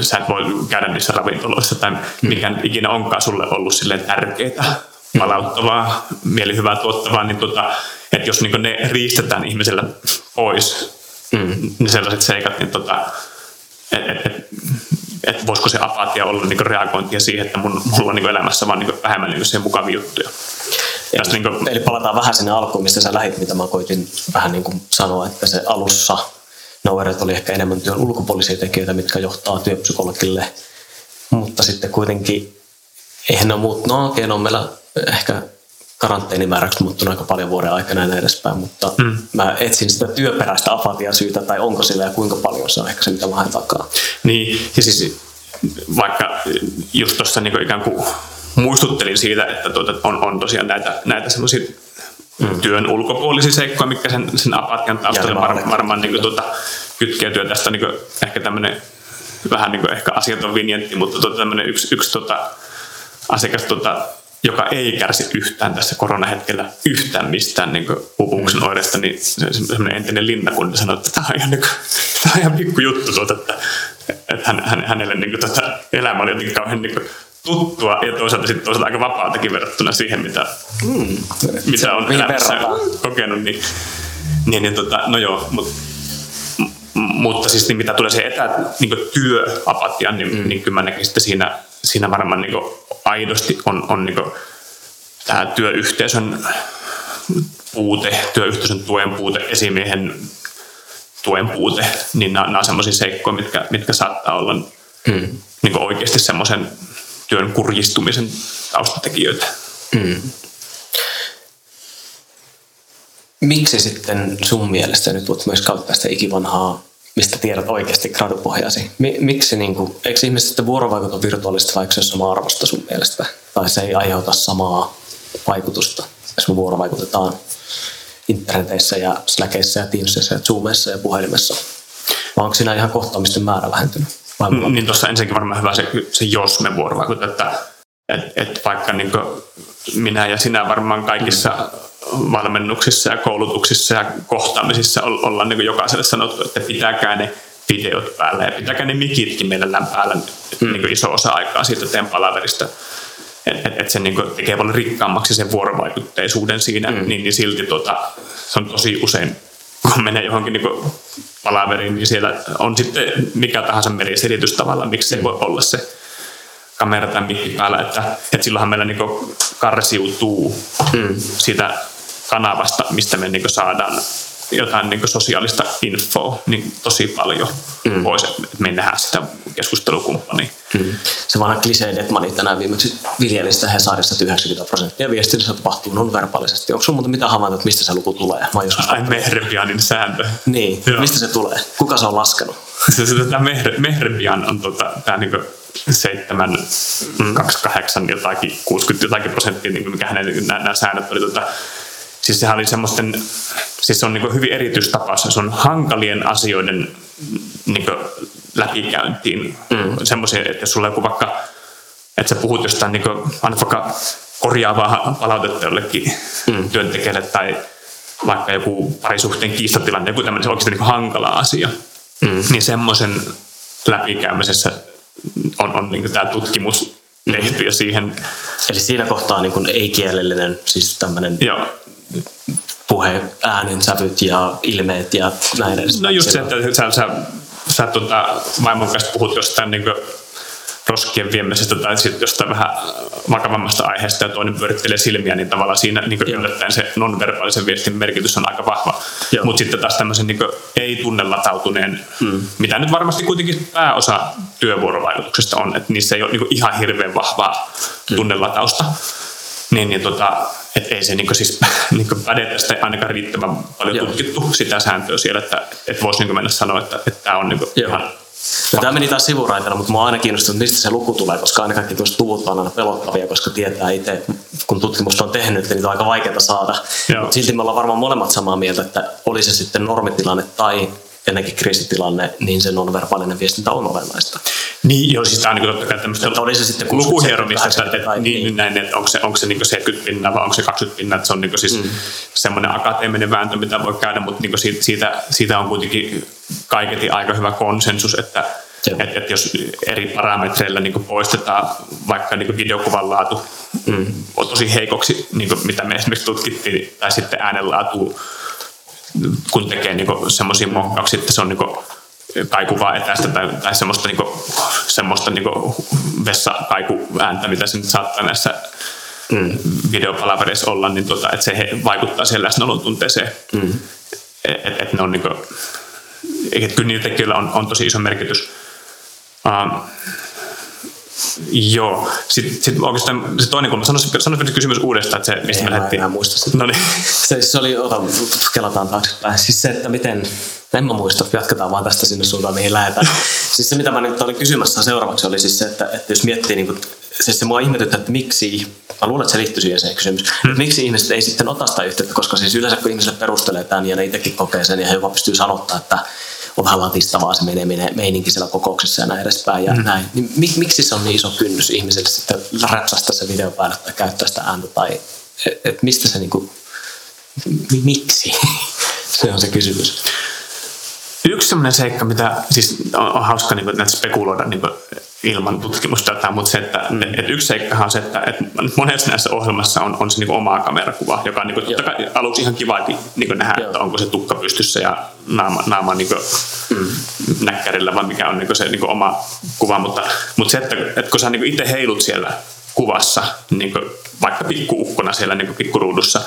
sä et voi käydä niissä ravintoloissa tai mm. mikä ikinä onkaan sulle ollut silleen tärkeää, palauttavaa, mielihyvää tuottavaa, niin tota, että jos niin ne riistetään ihmisellä pois, mm. niin sellaiset seikat, niin tota, et, et, et, että voisiko se apatia olla niin reagointia siihen, että mun, mulla on niin elämässä vaan niin vähemmän niin mukavia juttuja. Eli, niin kuin, eli palataan vähän sinne alkuun, mistä sä lähit, mitä mä koitin vähän niin kuin sanoa, että se alussa ne oli ehkä enemmän työn ulkopuolisia tekijöitä, mitkä johtaa työpsykologille, mutta sitten kuitenkin eihän ne muut, no okei, no on meillä ehkä karanteenimääräksi muuttunut aika paljon vuoden aikana ja näin edespäin, mutta mm. mä etsin sitä työperäistä syytä tai onko sillä ja kuinka paljon se on ehkä se, mitä mä haen takaa. Niin, ja siis vaikka just tuossa niin ikään kuin muistuttelin siitä, että tuota, on, on tosiaan näitä, näitä semmoisia mm. työn ulkopuolisia seikkoja, mitkä sen, sen apatian taustalla var, varmaan niin kuin, tuota, kytkeytyy tästä niin kuin, ehkä tämmöinen vähän niin kuin ehkä asiaton vinjetti, mutta tuota, tämmöinen yksi, yksi tuota, asiakas tuota, joka ei kärsi yhtään tässä koronahetkellä yhtään mistään niin upumuksen mm. oireista, niin semmoinen entinen linnakunta sanoi, että tämä on ihan, niin kuin, tämä on ihan pikku juttu, tuota, että, että hän, hän, hänelle niin kuin, tuota, elämä oli jotenkin kauhean niin kuin, tuttua ja toisaalta, sitten toisaalta aika vapaatakin verrattuna siihen, mitä, mm. mitä on elämässä kokenut. Niin, niin, niin tota, no joo, mutta mutta siis niin mitä tulee se etä, niin työapatiaan, niin, mm. niin kyllä mä näkisin, että siinä, siinä varmaan niin aidosti on, on niin tämä työyhteisön puute, työyhteisön tuen puute, esimiehen tuen puute, niin nämä, nämä on sellaisia seikkoja, mitkä, mitkä saattaa olla mm. niin oikeasti semmoisen työn kurjistumisen taustatekijöitä. Mm. Miksi sitten sun mielestä, nyt voit myös kautta sitä ikivanhaa, mistä tiedät oikeasti gradupohjasi, miksi, niin kuin, eikö ihmiset sitten vuorovaikuta virtuaalista vaikka se on sama arvosta sun mielestä? Tai se ei aiheuta samaa vaikutusta, jos me vuorovaikutetaan interneteissä ja Slackissa ja Teamsissa ja Zoomissa ja puhelimessa? Vai onko siinä ihan kohtaamisten määrä vähentynyt? Mm, niin tuossa ensinnäkin varmaan hyvä se, se jos me vuorovaikutetaan, että et, et vaikka niin minä ja sinä varmaan kaikissa valmennuksissa ja koulutuksissa ja kohtaamisissa ollaan niin jokaiselle sanottu, että pitäkää ne videot päällä ja pitäkää ne mikitkin mielellään päällä mm. niin iso osa aikaa siitä teidän palaverista. Että et, et se niin tekee paljon rikkaammaksi sen vuorovaikutteisuuden siinä, mm. niin, niin silti tuota, se on tosi usein, kun menee johonkin niin palaveriin, niin siellä on sitten mikä tahansa meriselitys tavallaan, miksi se mm. voi olla se kamera tai mikki päällä, että, että silloinhan meillä niin karsiutuu mm. sitä kanavasta, mistä me niin saadaan jotain niin sosiaalista infoa niin tosi paljon mm. pois, että me nähdään sitä keskustelukumppania. Mm. Se vanha klisee Detmani tänään viimeksi viljelistä Hesarissa, että 90 prosenttia viestinnässä tapahtuu non-verbaalisesti. Onko sinulla muuta mitään havaintoa, että mistä se luku tulee? Mä Ai Mehrebianin sääntö. Niin, Joo. mistä se tulee? Kuka se on laskenut? Tämä Mehrebian on tota, tämä niin 7, mm. 28 jotakin, 60 jotakin prosenttia, niin mikä hänen nämä, nämä säännöt oli. Tota, siis sehän oli semmoisten, siis se on niin hyvin erityistapaus, se on hankalien asioiden niin läpikäyntiin. Mm. Semmoisia, että jos sulla on joku vaikka, että sä puhut jostain, niin kuin, annat vaikka korjaavaa palautetta jollekin mm. työntekijälle tai vaikka joku parisuhteen kiistatilanne, joku tämmöinen oikeasti niin hankala asia, mm. niin semmoisen läpikäymisessä on, on niin tämä tutkimus tehty ja siihen... Eli siinä kohtaa niin ei-kielellinen, siis tämmöinen Joo. puhe, äänensävyt ja ilmeet ja näin edes. No just se, että sä, sä, sä tuota, vaimon kanssa puhut jostain niin roskien viemisestä tai sitten jostain vähän vakavammasta aiheesta ja toinen pyörittelee silmiä, niin tavallaan siinä niin yllättäen se non-verbaalisen viestin merkitys on aika vahva. Mutta sitten taas tämmöisen niin ei-tunnelatautuneen, hmm. mitä nyt varmasti kuitenkin pääosa työvuorovaikutuksesta on, että niissä ei ole niin ihan hirveän vahvaa hmm. tunnelatausta, niin, niin tota, et ei se niin siis [laughs] niin päde tästä ainakaan riittävän paljon Joo. tutkittu sitä sääntöä siellä, että et voisi niin mennä sanoa, että, että tämä on niin ihan ja tämä meni taas sivuraitella, mutta mä aina kiinnostunut, mistä se luku tulee, koska aina kaikki tuosta luvut on aina pelottavia, koska tietää itse, kun tutkimusta on tehnyt, niin niitä on aika vaikeaa saada. Mutta silti me ollaan varmaan molemmat samaa mieltä, että oli se sitten normitilanne tai ennenkin kriisitilanne, niin se non-verbaalinen viestintä on olennaista. Niin, joo, siis tämä on niin totta kai tämmöistä että oli se sitten lukuhieromista, että, että, niin, niin, näin, että onko se, onko se niin 70 pinnaa vai onko se 20 pinnaa, että se on niin siis mm. semmoinen akateeminen vääntö, mitä voi käydä, mutta niin siitä, siitä, siitä on kuitenkin kaiketi aika hyvä konsensus, että että et jos eri parametreillä niin poistetaan vaikka niin videokuvan laatu mm. on tosi heikoksi, niin mitä me esimerkiksi tutkittiin, tai sitten äänenlaatu kun tekee niin semmoisia mokkauksia, että se on niin kaikuvaa etästä tai, tai semmoista, niin kuin, semmoista niin vessakaikuääntä, mitä se nyt saattaa näissä mm. videopalavereissa olla, niin tota, että se vaikuttaa siihen läsnäolon tunteeseen. Mm. Että et ne on niin kuin, että kyllä niillä tekijöillä on, on tosi iso merkitys. Uh, Joo. Sitten, sitten oikeastaan se toinen kulma. Sanoisin, sanoisin kysymys uudestaan, että se, mistä Ei, me lähdettiin. Mä muista sitä. No niin. se, se oli, ota, kelataan taaksepäin. Siis se, että miten, en mä muista, jatketaan vaan tästä sinne suuntaan, mihin lähdetään. siis se, mitä mä nyt olin kysymässä seuraavaksi, oli siis se, että, että jos miettii, niin kuin, siis se mua ihmetyttää, että miksi, mä luulen, että se liittyy siihen se kysymys, hmm. miksi ihmiset ei sitten ota sitä yhteyttä, koska siis yleensä kun ihmisille perustelee tämän ja ne itsekin kokee sen ja he jopa pystyy sanottaa, että on vähän latistavaa se meneminen, meininki siellä kokouksessa ja näin edespäin. Ja mm. näin. Niin miksi se on niin iso kynnys ihmiselle sitten räpsästä se video päälle tai käyttää sitä ääntä tai et, et mistä se niinku, miksi? [laughs] se on se kysymys. Yksi sellainen seikka, mitä siis on, on hauska niin kuin, näitä spekuloida niin kuin, ilman tutkimusta, mutta se, että mm. et, et yksi seikkahan on se, että et monessa näissä ohjelmassa on, on se niin oma kamerakuva, joka on niin kuin, totta kai aluksi ihan kiva niin nähdä, Joo. että onko se tukka pystyssä ja naama, naama niin kuin, mm. näkkärillä, vai mikä on niin se niin oma kuva, mutta, mutta se, että, että kun sä niin itse heilut siellä kuvassa, niin kuin, vaikka pikkuukkona siellä niin pikkuruudussa,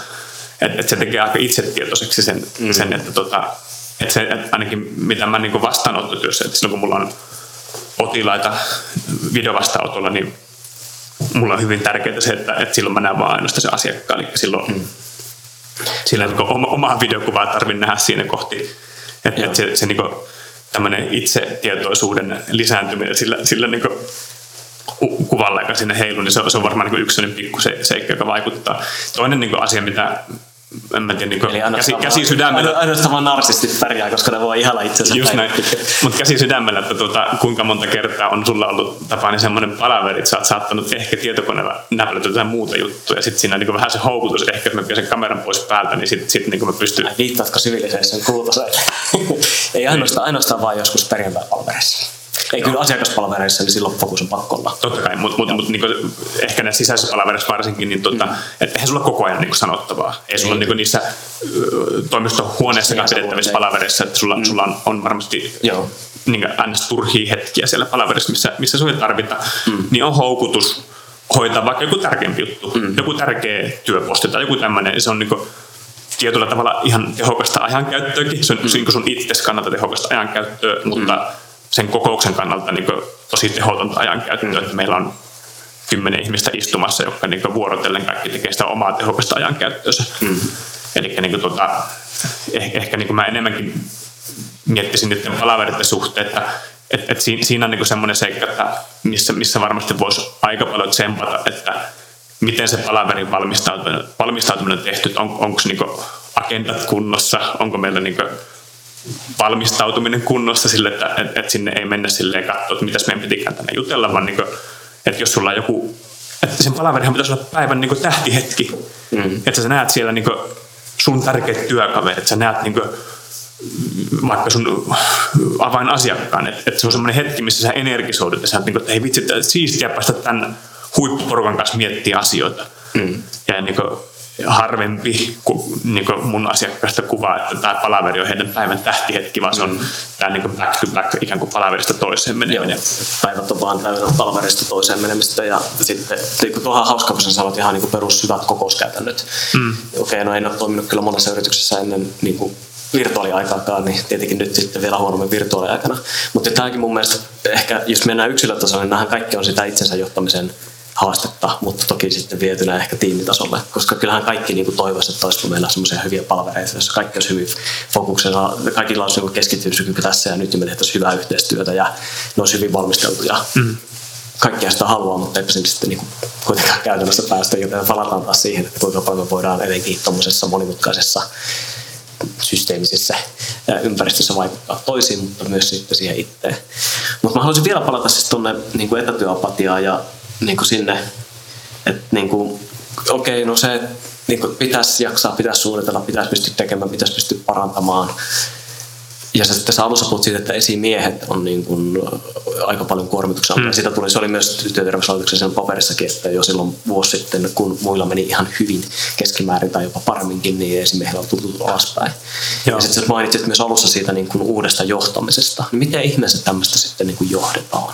että, että se tekee aika itsetietoiseksi sen, mm. sen että, tota, että se, että ainakin mitä mä niin vastaanottotyössä, että silloin kun mulla on potilaita videovastaanotolla, niin mulla on hyvin tärkeää se, että, että silloin mä näen vaan ainoastaan se asiakkaan, eli silloin mm. sillä niin oma, omaa videokuvaa tarvitse nähdä siinä kohti, että, että se, se niin kuin, tämmöinen itsetietoisuuden lisääntyminen sillä, sillä niin kuin, kuvalla, joka sinne heilu, niin se on, se on varmaan niin yksi pikku se, seikka, joka vaikuttaa. Toinen niin asia, mitä en mä tiedä, niin kuin käsi, käsi sydämellä. Ainoastaan vaan narsistit pärjää, koska ne voi ihalla itsensä. Just näin. Mutta käsi sydämellä, että tuota, kuinka monta kertaa on sulla ollut tapani semmoinen palaveri, että sä oot saattanut ehkä tietokoneella näplätä jotain muuta juttua, ja sitten siinä niin vähän se houkutus, ehkä jos mä sen kameran pois päältä, niin sitten sit, niin mä pystyn... Viittaatko Civilization kuutoseen? [laughs] Ei ainoastaan, ainoastaan vaan joskus perjantai-palverissa. Ei kyllä asiakaspalvereissa, niin silloin fokus on pakko olla. Totta kai, mutta mut, mut, niinku, ehkä näissä sisäisissä palvereissa varsinkin, niin tota, mm. et eihän sulla koko ajan niinku sanottavaa. Ei sulla niinku niissä toimistohuoneissa pidettävissä palavereissa, että sulla, mm. sulla on, on varmasti Joo. Niin ns. turhia hetkiä siellä palaverissa, missä, missä sinua ei tarvita, mm. niin on houkutus hoitaa vaikka joku tärkeämpi juttu, mm. joku tärkeä työposti tai joku tämmöinen. Se on niinku, tietyllä tavalla ihan tehokasta ajankäyttöäkin. Se on mm. sun itsesi kannalta tehokasta ajankäyttöä, mutta mm sen kokouksen kannalta niin kuin, tosi tehotonta ajankäyttöä, mm. että meillä on kymmenen ihmistä istumassa, jotka niin vuorotellen kaikki tekee sitä omaa tehokasta ajankäyttöönsä. Mm. Eli niin kuin, tota, ehkä, ehkä niin kuin mä enemmänkin miettisin nyt palaveritten suhteen, että et, et siinä on niin semmoinen seikka, että missä, missä varmasti voisi aika paljon tsempata, että miten se palaverin valmistautuminen, valmistautuminen on tehty, on, onko niin agendat kunnossa, onko meillä niin valmistautuminen kunnossa sille, että, että, että sinne ei mennä silleen katsoa, että mitäs meidän pitikään tänne jutella, vaan niin kuin, että jos sulla on joku, että sen palaverihan pitäisi olla päivän niin kuin tähtihetki, mm. että sä näet siellä niin kuin sun tärkeät työkaverit, että sä näet niin kuin, vaikka sun avainasiakkaan, että, että se on semmoinen hetki, missä sä energisoidut ja sä niin kuin, että hei vitsi, että siistiä päästä tämän huippuporukan kanssa miettiä asioita. Mm. Ja niin kuin, harvempi niin mun asiakkaista kuvaa, että tämä palaveri on heidän päivän tähtihetki, vaan se on mm. tämä niin back to back ikään kuin palaverista toiseen meneminen. Joo, päivät on vaan täynnä palaverista toiseen menemistä ja sitten niin tuohan hauska, kun sä sanot ihan niin perus hyvät kokouskäytännöt. Mm. Okei, no en ole toiminut kyllä monessa yrityksessä ennen niin kuin virtuaaliaikaakaan, niin tietenkin nyt sitten vielä huonommin virtuaaliaikana. Mutta tämäkin mun mielestä ehkä, jos mennään yksilötasolle, niin nämähän kaikki on sitä itsensä johtamisen haastetta, mutta toki sitten vietynä ehkä tiimitasolle, koska kyllähän kaikki niin kuin toivoisivat, että olisi meillä semmoisia hyviä palvereita, joissa kaikki olisi hyvin fokuksena, kaikilla olisi niin keskittymiskyky tässä ja nyt me tehtäisiin hyvää yhteistyötä ja ne olisi hyvin valmisteltuja. Mm. Kaikkia sitä haluaa, mutta eipä sinne sitten niin kuin kuitenkaan käytännössä päästä, joten palataan taas siihen, että kuinka paljon me voidaan etenkin tuommoisessa monimutkaisessa systeemisessä ympäristössä vaikuttaa toisiin, mutta myös sitten siihen itteen. Mutta mä haluaisin vielä palata siis tuonne niin etätyöapatiaan ja niin kuin sinne, että niin kuin, okei, okay, no se niin kuin pitäisi jaksaa, pitäisi suunnitella, pitäisi pystyä tekemään, pitäisi pystyä parantamaan. Ja sitten sä alussa puhut siitä, että esimiehet on niin kuin aika paljon kuormituksen mm. Siitä tuli, se oli myös työterveyslaitoksen sen paperissakin, että jo silloin vuosi sitten, kun muilla meni ihan hyvin keskimäärin tai jopa paremminkin, niin esimiehillä on tullut alaspäin. Joo. Ja sitten mainitsit myös alussa siitä niin kuin uudesta johtamisesta. Miten ihmeessä tämmöistä sitten niin kuin johdetaan?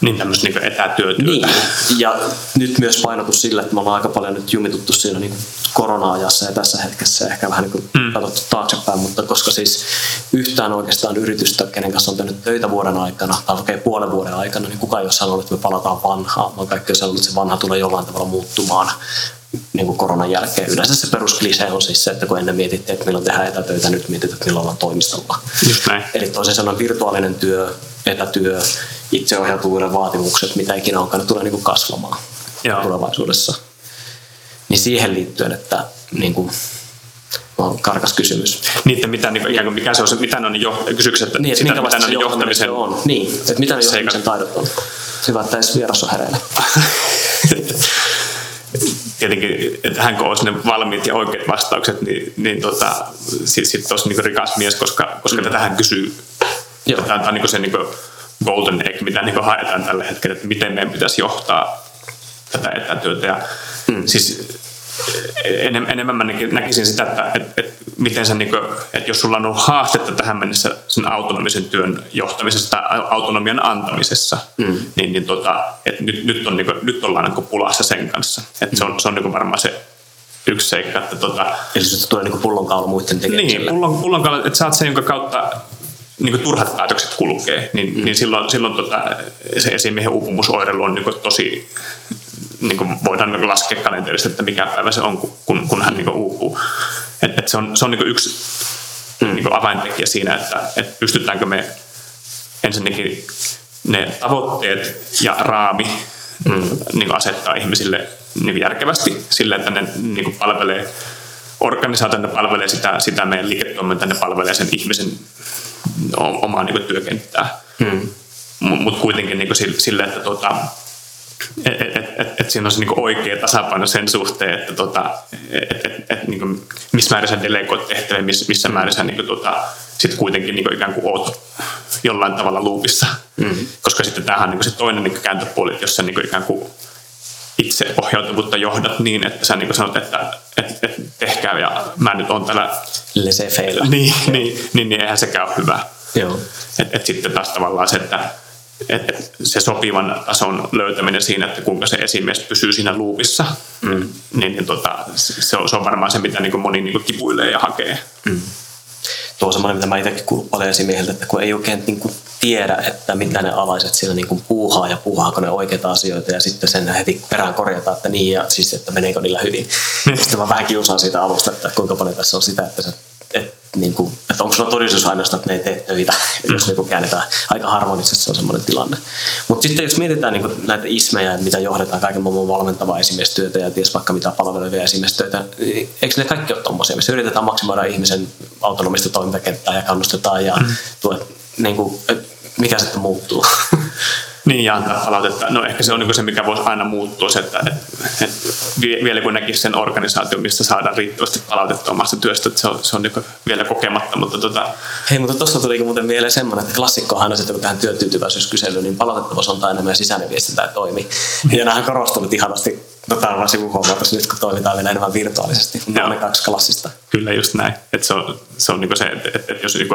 Niin tämmöistä niin etätyötyötä. Niin. Ja nyt myös painotus sillä, että me ollaan aika paljon nyt jumituttu siinä niin korona-ajassa ja tässä hetkessä ehkä vähän niin mm. katsottu taaksepäin, mutta koska siis yhtään oikeastaan yritystä, kenen kanssa on tehnyt töitä vuoden aikana tai oikein puolen vuoden aikana, niin kukaan ei ole sanonut, että me palataan vanhaan, vaan kaikki on sanonut, että se vanha tulee jollain tavalla muuttumaan niin kuin koronan jälkeen. Yleensä se perusklise on siis se, että kun ennen mietittiin, että milloin tehdään etätöitä, nyt mietitään, että milloin ollaan toimistolla. Just näin. Eli toisin sanoen virtuaalinen työ, etätyö, itseohjautuvuuden vaatimukset, mitä ikinä onkaan, ne tulee niin kuin kasvamaan Joo. tulevaisuudessa. Niin siihen liittyen, että niin kuin, on karkas kysymys. Niin, että mitä, niin, kuin, mikä se on, mitä ne on jo, kysymykset, että niin, sitä, mitä ne on johtamisen on. Niin, että mitä ne johtamisen taidot on. Hyvä, että edes vieras on hereillä. [laughs] tietenkin, että hän olisi ne valmiit ja oikeat vastaukset, niin, niin tota, sitten sit olisi niin rikas mies, koska, koska mm. tätä hän kysyy. Joo. Tämä on niin se niin golden egg, mitä niin haetaan tällä hetkellä, että miten meidän pitäisi johtaa tätä etätyötä. Ja mm. siis enem, enemmän mä näkisin sitä, että, että, että miten se, niin kuin, että jos sulla on ollut haastetta tähän mennessä sen autonomisen työn johtamisessa tai autonomian antamisessa, mm. niin, niin tota, että nyt, nyt, on, niin kuin, nyt ollaan niin pulassa sen kanssa. Että se on, se on niin varmaan se yksi seikka. Että tota, Eli sinusta tulee niin pullonkaula muiden niin, tekemiselle. pullon, pullonkaula, että sä oot se, jonka kautta niin kuin turhat päätökset kulkee, niin, mm. niin silloin, silloin tota, se esimiehen uupumusoireilu on niin kuin tosi, niin kuin voidaan niin kuin laskea kalenterista, että mikä päivä se on, kun, kun hän niin kuin uupuu. Et, et se on, se on niin kuin yksi niin kuin avaintekijä siinä, että, että pystytäänkö me ensinnäkin ne tavoitteet ja raami mm. niin kuin asettaa ihmisille niin kuin järkevästi sillä, että ne niin kuin palvelee organisaatio, ne palvelee sitä, sitä meidän liiketoimintaa, ne palvelee sen ihmisen omaa niin kuin työkenttää. Mm. Mutta kuitenkin niin kuin sille, että tota, et, et, et, et siinä on se niin oikea tasapaino sen suhteen, että tota, et, et, et, niin kuin, missä määrin sä delegoit tehtäviä, missä, missä määrin sä niin kuin, tota, sit kuitenkin niin kuin ikään kuin oot jollain tavalla luupissa. Mm. Koska sitten tämähän on niin kuin se toinen niin kääntöpuoli, että jos sä niin kuin ikään kuin itse ohjautuvuutta johdat niin, että sä niin kuin sanot, että et, et, tehkää ja mä nyt on täällä... Laissez-faire. Niin, niin, niin, niin eihän sekään ole hyvä. Joo. Et, et sitten taas tavallaan se, että et, et se sopivan tason löytäminen siinä, että kuinka se esimies pysyy siinä luupissa, mm. niin, niin tota, se, on, se on varmaan se, mitä niin moni niin kipuilee ja hakee. Mm. Tuo on semmoinen, mitä mä itsekin kuulun paljon esimieheltä, että kun ei oikein niin kuin tiedä, että mitä ne alaiset siellä niin kuin puuhaa ja puuhaako ne oikeita asioita ja sitten sen heti perään korjataan, että niin ja siis, että meneekö niillä hyvin. sitten mä vähän kiusaan siitä alusta, että kuinka paljon tässä on sitä, että, se, että, niin kuin, että onko sulla todistus ainoastaan, että ne ei tee töitä, mm. jos niin kuin käännetään aika harmonisesti, se on semmoinen tilanne. Mutta sitten jos mietitään niin kuin näitä ismejä, mitä johdetaan kaiken maailman valmentavaa esimiestyötä ja ties vaikka mitä palvelevia esimiestyötä, niin eikö ne kaikki ole tuommoisia, missä yritetään maksimoida ihmisen autonomista toimintakenttää ja kannustetaan ja mm. tuet, niin kuin, mikä sitten muuttuu? [laughs] Niin, ja antaa palautetta. No ehkä se on niin se, mikä voisi aina muuttua, se, että, että, että vielä kun näkisi sen organisaation, mistä saadaan riittävästi palautetta omasta työstä, että se on, se on niin vielä kokematta. Mutta tota... Hei, mutta tuosta tuli muuten mieleen semmoinen, että klassikkohan on se, että kun tähän työtyytyväisyyskyselyyn, niin palautettavuus on aina meidän sisäinen viestintä ja toimi. Ja nämä on korostunut ihanasti tota vaan sivuhuomautus siis nyt, kun toimitaan vielä enemmän virtuaalisesti. Nämä on ne kaksi klassista. Kyllä just näin. Että se on, se on niin se, että, että, että jos niin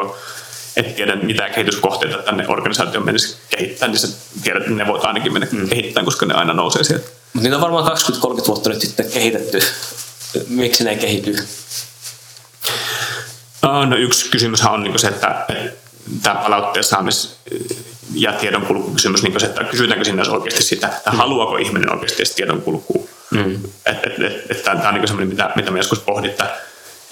et tiedä mitä kehityskohteita tänne organisaatioon menisi kehittää, niin sä tiedät, että ne voit ainakin mennä mm. kehittämään, koska ne aina nousee sieltä. Mutta niitä on varmaan 20-30 vuotta nyt sitten kehitetty. Miksi ne ei kehity? No yksi kysymyshän on niin se, että tämä palautteen saamis- ja tiedonkulkukysymys, niin se, että kysytäänkö sinne oikeasti sitä, että mm. haluaako ihminen oikeasti tiedonkulkua. Mm. Että et, et, et, tämä on niin semmoinen, mitä, mitä me joskus pohdittaa,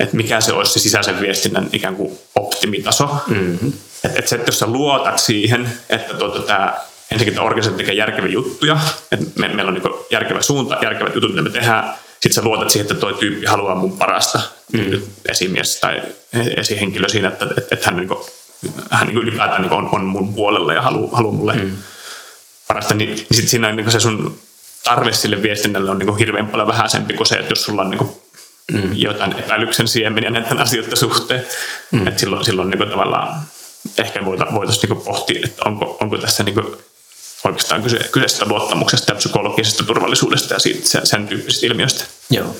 että mikä se olisi se sisäisen viestinnän ikään kuin optimitaso. Mm-hmm. Että et se, että jos sä luotat siihen, että tuota, tämä ensinnäkin tämä organisaatio tekee järkeviä juttuja, että me, meillä on niin järkevä suunta, järkevät jutut, mitä me tehdään, sitten sä luotat siihen, että tuo tyyppi haluaa mun parasta, mm. esimies tai esihenkilö siinä, että, että, että hän, niin kuin, hän niin ylipäätään niin on, on mun puolella ja haluaa, haluaa mulle mm. parasta, niin, niin sitten siinä on niin se sun tarve sille viestinnälle on niin hirveän paljon vähäisempi kuin se, että jos sulla on niin mm. jotain epäilyksen siemeniä näiden asioiden suhteen. Mm. Et silloin, silloin niin tavallaan ehkä voitaisiin niin pohtia, että onko, onko tässä niin oikeastaan kyse, kyseistä luottamuksesta ja psykologisesta turvallisuudesta ja siitä, sen, sen tyyppisistä ilmiöistä. Joo.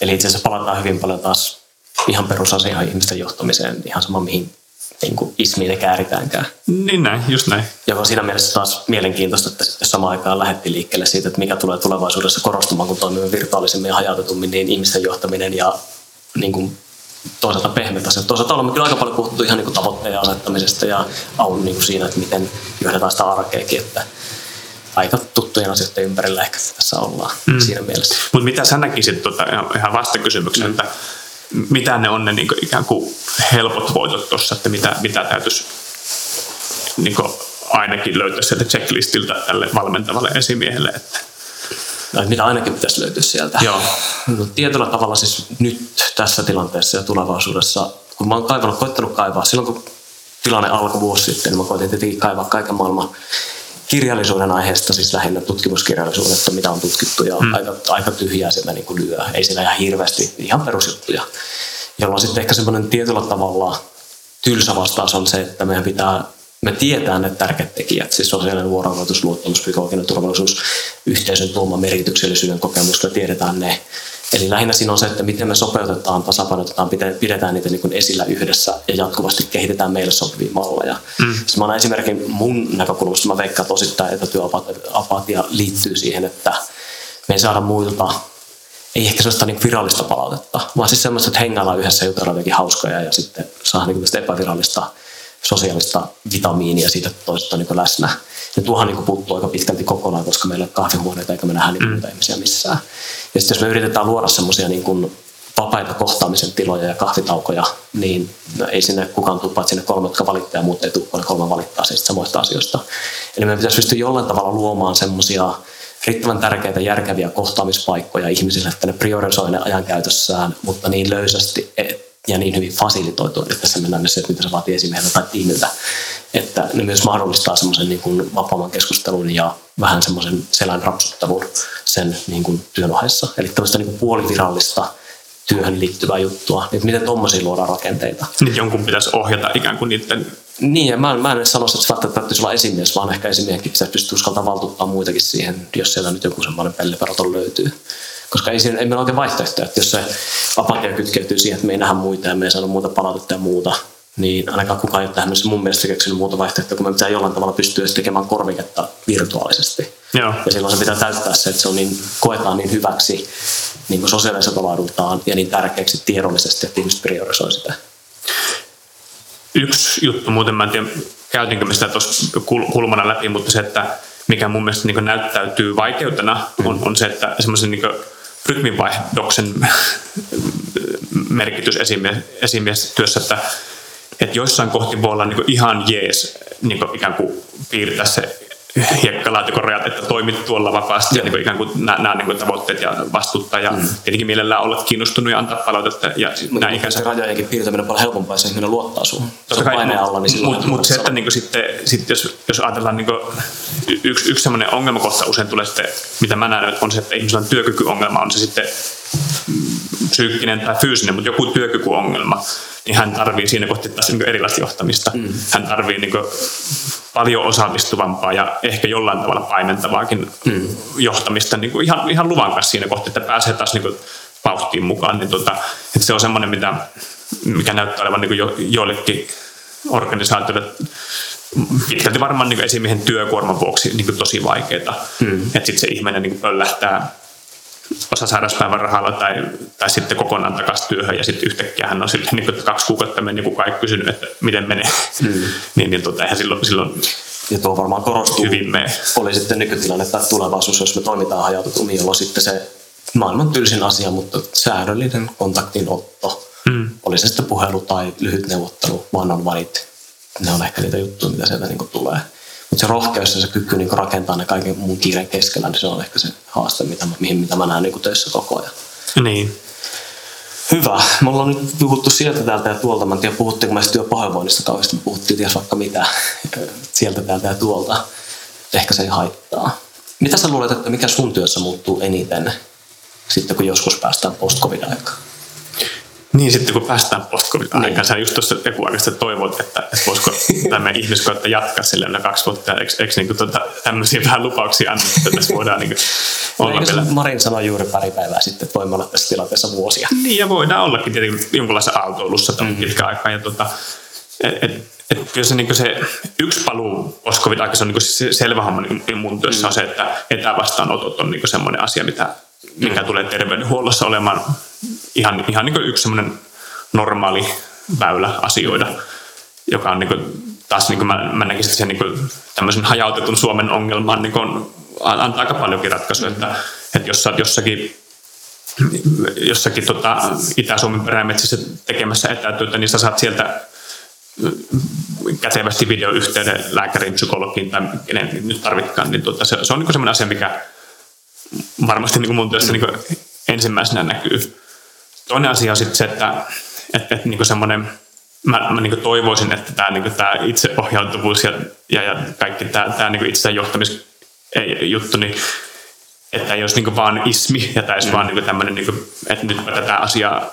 Eli itse asiassa palataan hyvin paljon taas ihan perusasiaan ihmisten johtamiseen, ihan sama mihin niin kuin ismiin kääritäänkään. Niin näin, just näin. Ja on siinä mielessä taas mielenkiintoista, että sitten samaan aikaan lähdetti liikkeelle siitä, että mikä tulee tulevaisuudessa korostumaan, kun toimimme virtuaalisemmin ja hajautetummin, niin ihmisten johtaminen ja niin kuin toisaalta pehmeät asiat. Toisaalta olemme kyllä aika paljon puhuttu ihan niin kuin tavoitteen asettamisesta ja on niin kuin siinä, että miten johdetaan sitä arkeakin, että aika tuttujen asioiden ympärillä ehkä tässä ollaan mm. siinä mielessä. Mutta mitä sä näkisit tuota, ihan vastakysymyksen, mm. että mitä ne on ne niin kuin, ikään kuin helpot voitot tuossa, että mitä, mitä täytyisi niin kuin, ainakin löytää sieltä checklistiltä tälle valmentavalle esimiehelle. Että. No, mitä ainakin pitäisi löytyä sieltä. Joo. No, tietyllä tavalla siis nyt tässä tilanteessa ja tulevaisuudessa, kun mä oon kaivannut, koittanut kaivaa, silloin kun tilanne alkoi vuosi sitten, niin mä koitin tietenkin kaivaa kaiken maailman kirjallisuuden aiheesta, siis lähinnä tutkimuskirjallisuudesta, mitä on tutkittu ja mm. aika, aika tyhjää sieltä niin kuin lyö. Ei siellä ihan hirveästi, ihan perusjuttuja. Jolloin sitten ehkä semmoinen tietyllä tavalla tylsä vastaus on se, että meidän pitää me tietää ne tärkeät tekijät, siis sosiaalinen vuorovaikutus, luottamus, psykologinen turvallisuus, yhteisön tuoma merkityksellisyyden kokemus, me tiedetään ne. Eli lähinnä siinä on se, että miten me sopeutetaan, tasapainotetaan, pidetään niitä niin esillä yhdessä ja jatkuvasti kehitetään meille sopivia malleja. Mm. Siis mä esimerkin mun näkökulmasta, mä veikkaan tosittain etätyöapatia liittyy siihen, että me ei saada muilta ei ehkä sellaista niin virallista palautetta, vaan siis semmoista, että hengaillaan yhdessä jutellaan jotenkin hauskoja ja sitten saa niin epävirallista sosiaalista vitamiinia siitä toisesta niin läsnä. Ja tuohan niin puuttuu aika pitkälti kokonaan, koska meillä on kahvihuoneita eikä me nähdä niin mm. ihmisiä missään. Ja sitten jos me yritetään luoda semmoisia niin kuin vapaita kohtaamisen tiloja ja kahvitaukoja, niin no ei sinne kukaan tupaa, sinne kolme, jotka valittaa ja muut ei tupaa, ne kolme valittaa siis samoista asioista. Eli meidän pitäisi pystyä jollain tavalla luomaan semmoisia riittävän tärkeitä järkeviä kohtaamispaikkoja ihmisille, että ne priorisoi ne ajankäytössään, mutta niin löysästi ja niin hyvin fasilitoitu, että tässä mennään se, että mitä se vaatii esimieheltä tai tiimiltä, että ne myös mahdollistaa semmoisen niin kuin vapaamman keskustelun ja vähän semmoisen selän rapsuttelun sen niin kuin työn ohessa. Eli tämmöistä niin kuin puolivirallista työhön liittyvää juttua, niin miten tuommoisia luodaan rakenteita. Niin jonkun pitäisi ohjata ikään kuin niiden... Niin, ja mä, mä en edes sanoisi, että se välttämättä täytyisi olla esimies, vaan ehkä esimiehenkin pitäisi pystyä uskaltaa valtuuttaa muitakin siihen, jos siellä nyt joku semmoinen pelliperoton löytyy. Koska ei, siinä, ei meillä oikein vaihtoehtoja, että jos se apatia kytkeytyy siihen, että me ei nähdä muita ja me ei saada muuta palautetta ja muuta, niin ainakaan kukaan ei ole tähän mennessä mun mielestä keksinyt muuta vaihtoehtoa, kun me pitää jollain tavalla pystyä tekemään korviketta virtuaalisesti. Joo. Ja silloin se pitää täyttää se, että se on niin, koetaan niin hyväksi niin kuin sosiaaliselta laadultaan ja niin tärkeäksi tiedollisesti, että ihmiset priorisoi sitä. Yksi juttu muuten, mä en tiedä käytinkö me sitä tuossa kulmana läpi, mutta se, että mikä mun mielestä niin näyttäytyy vaikeutena, on, on se, että semmoisen niin rytminvaihdoksen merkitys esimies, esimiestyössä, että, että joissain kohti voi olla niin ihan jees niin ikään kuin piirtää se hiekkalaatikon rajat, että toimit tuolla vapaasti ja niin kuin ikään kuin nämä, nämä niin kuin tavoitteet ja vastuuttaa ja mm. tietenkin mielellään olla kiinnostunut ja antaa palautetta. Ja mutta näin ikänsä. rajojenkin piirtäminen on paljon helpompaa, jos ihminen luottaa sinuun. Totta kai, paineen alla, niin Mutta mut se, että niin kuin sitten, sitten jos, jos ajatellaan niin kuin, yksi, yksi sellainen ongelmakohta usein tulee sitten, mitä mä näen, on se, että ihmisellä on työkykyongelma, on se sitten psyykkinen tai fyysinen, mutta joku työkykyongelma, niin hän tarvii siinä kohti taas niin erilaista johtamista. Mm. Hän tarvii niin paljon osallistuvampaa ja ehkä jollain tavalla paimentavaakin mm. johtamista niin kuin ihan, ihan luvan kanssa siinä kohti, että pääsee taas niin kuin vauhtiin mukaan. Niin tota, että se on semmoinen, mitä, mikä näyttää olevan niin jo, joillekin organisaatioille pitkälti varmaan niin esimiehen työkuorman vuoksi niin tosi vaikeaa. Mm. Että sitten se ihminen niin pöllähtää osa sairauspäivän rahalla tai, tai sitten kokonaan takaisin työhön ja sitten yhtäkkiä hän on sitten niin kuin, kaksi kuukautta mennyt niin kaikki kysynyt, että miten menee. Mm. [laughs] niin, niin tota, eihän silloin, silloin ja tuo varmaan korostuu. Hyvin me. Oli sitten nykytilanne tai tulevaisuus, jos me toimitaan hajautetummin, jolloin sitten se maailman tylsin asia, mutta säädöllinen kontaktinotto, mm. oli se sitten puhelu tai lyhyt neuvottelu, one on one, ne on ehkä niitä juttuja, mitä sieltä niin tulee. Mutta se rohkeus ja se kyky niin rakentaa ne kaiken muun kiireen keskellä, niin se on ehkä se haaste, mitä, mihin, mitä mä näen niin töissä koko ajan. Niin. Hyvä. Me ollaan nyt puhuttu sieltä täältä ja tuolta. Mä en tiedä, puhuttiinko me työpahoinvoinnista kauheasti. Me puhuttiin ties vaikka mitä [laughs] sieltä täältä ja tuolta. Ehkä se ei haittaa. Mitä sä luulet, että mikä sun työssä muuttuu eniten sitten, kun joskus päästään post-covid-aikaan? Niin, sitten kun päästään post aikaan niin. sä just tuossa joku aika sitten toivot, että, että voisiko tämä ihmiskoetta jatkaa sille kaksi vuotta. Eikö, eikö niin tuota, tämmöisiä vähän lupauksia annettu, että tässä voidaan niin olla no, vielä... Marin sanoi juuri pari päivää sitten, että voimme olla tässä tilanteessa vuosia. Niin, ja voidaan ollakin tietenkin jonkunlaisessa aaltoilussa mm-hmm. pitkä aikaa. Ja tuota, et, et, et kyllä se, niin se yksi paluu post aika se on niin se selvä homma niin mun työssä mm. on se, että etävastaanotot on niin semmoinen asia, mitä, mikä mm. tulee terveydenhuollossa olemaan ihan, ihan niin yksi semmoinen normaali väylä asioida, joka on niin kuin, taas niin kuin mä, mä näkisin, että se niin kuin, tämmöisen hajautetun Suomen ongelmaan niin kuin, antaa aika paljonkin ratkaisuja, että, että jos sä oot jossakin jossakin tota, Itä-Suomen perämetsissä tekemässä etätyötä, niin sä saat sieltä kätevästi videoyhteyden lääkärin, psykologin tai kenen nyt tarvitkaan, niin tuota, se, se on niin semmoinen asia, mikä varmasti niin kuin mun työssä niin kuin ensimmäisenä näkyy. Toinen asia on sitten se, että, että, että niin semmoinen, mä, mä niin toivoisin, että tämä, niin tämä itseohjautuvuus ja, ja, ja kaikki tämä, tämä niin itse johtamisjuttu, niin että ei olisi niin vaan ismi ja tämä olisi mm. vaan niin tämmöinen, niin kuin, että nyt tätä asiaa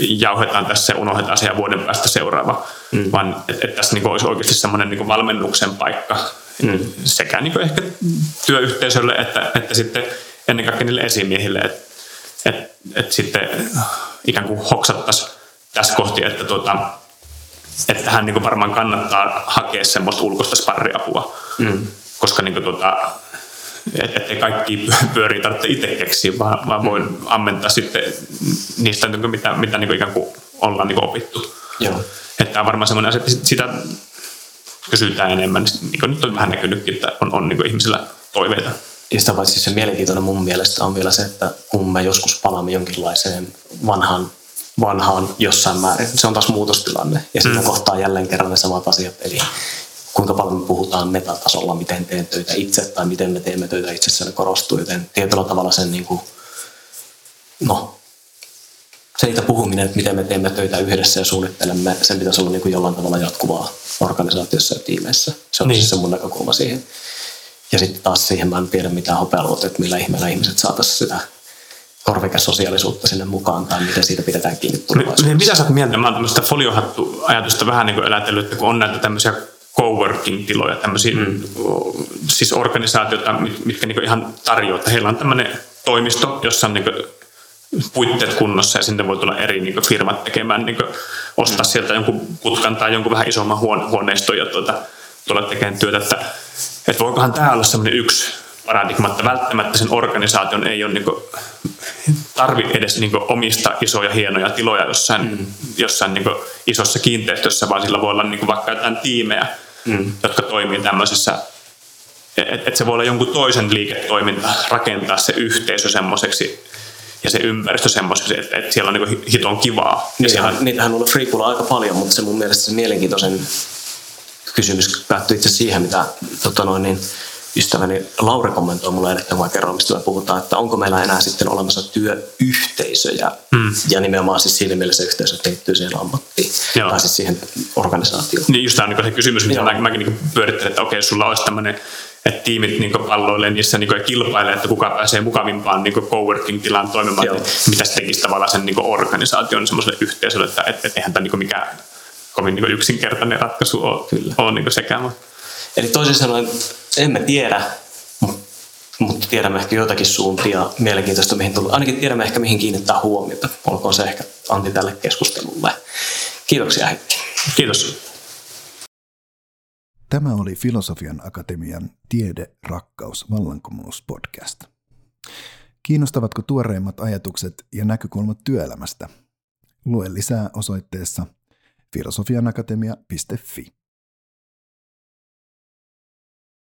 jauhetaan tässä ja unohdetaan se ja vuoden päästä seuraava, mm. vaan että, että tässä niin olisi oikeasti semmoinen niin valmennuksen paikka mm. sekä niin ehkä työyhteisölle että, että sitten ennen kaikkea niille esimiehille, että että et sitten ikään kuin hoksattaisiin tässä kohti, että, tuota, että hän niin varmaan kannattaa hakea semmoista ulkoista sparriapua, mm. koska niin kuin, tuota, että et kaikki pyörii tarvitse itse keksiä, vaan, vaan voi ammentaa sitten niistä, niin mitä, mitä niin ikään kuin ollaan niin opittu. Joo. Että on varmaan semmoinen asia, että sitä kysytään enemmän. Niin kuin nyt on vähän näkynytkin, että on, on niin ihmisillä toiveita. Ja sitä paitsi se mielenkiintoinen mun mielestä on vielä se, että kun me joskus palaamme jonkinlaiseen vanhaan, vanhaan jossain määrin, se on taas muutostilanne. Ja siinä mm. kohtaa jälleen kerran ne samat asiat. Eli kuinka paljon me puhutaan metatasolla, miten teen töitä itse tai miten me teemme töitä itsessäni korostuu. Joten tietyllä tavalla sen niin kuin, no, siitä puhuminen, että miten me teemme töitä yhdessä ja suunnittelemme, sen pitäisi olla niin kuin jollain tavalla jatkuvaa organisaatiossa ja tiimeissä. Se on niin. siis se mun näkökulma siihen. Ja sitten taas siihen mä en tiedä mitään hopealuot, että millä ihmeellä ihmiset saataisiin sitä korvikesosiaalisuutta sinne mukaan tai miten siitä pidetään kiinni tulevaisuudessa. Niin, mitä sä oot mieltä? Mä oon tämmöistä foliohattu-ajatusta vähän niin kuin elätellyt, että kun on näitä tämmöisiä coworking-tiloja, tämmöisiä mm. siis organisaatioita, mitkä niin ihan tarjoaa, että heillä on tämmöinen toimisto, jossa on niin puitteet kunnossa ja sinne voi tulla eri niin firmat tekemään, niin ostaa mm. sieltä jonkun putkan tai jonkun vähän isomman huoneiston ja tuota, tulla tekemään työtä, että, että voikohan tämä olla semmoinen yksi paradigma, että välttämättä sen organisaation ei ole niin kuin, tarvi edes niin kuin, omista isoja hienoja tiloja jossain, mm. jossain niin kuin, isossa kiinteistössä, vaan sillä voi olla niin kuin, vaikka jotain tiimejä, mm. jotka toimii tämmöisessä että et se voi olla jonkun toisen liiketoiminta, rakentaa se yhteisö semmoiseksi ja se ympäristö semmoiseksi, että, että siellä on niin hiton kivaa. Niin, siellä... Niitähän on Freekulla aika paljon, mutta se mun mielestä se mielenkiintoisen kysymys päättyi itse siihen, mitä tota noin, niin, ystäväni Lauri kommentoi mulle että mä kerron, mistä me puhutaan, että onko meillä enää sitten olemassa työyhteisöjä mm. ja nimenomaan siis siinä mielessä yhteisö kehittyy siihen ammattiin Joo. tai siis siihen organisaatioon. Niin just tämä on niin se kysymys, mitä mä, mäkin niin pyörittelen, että okei, sulla olisi tämmöinen että tiimit niin palloilee niissä niin kilpailee, että kuka pääsee mukavimpaan niin coworking-tilaan toimimaan, Joo. mitä se tekisi tavallaan sen niin organisaation semmoiselle yhteisölle, että et, et, eihän tämä niin mikään kovin niin yksinkertainen ratkaisu ole, Kyllä. ole niin sekään. Eli toisin sanoen emme tiedä, mutta tiedämme ehkä joitakin suuntia mielenkiintoista, mihin tulee. Ainakin tiedämme ehkä, mihin kiinnittää huomiota. Olkoon se ehkä anti tälle keskustelulle. Kiitoksia Heikki. Kiitos. Tämä oli Filosofian Akatemian Tiede, rakkaus, vallankumous podcast. Kiinnostavatko tuoreimmat ajatukset ja näkökulmat työelämästä? Lue lisää osoitteessa filosofianakatemia.fi.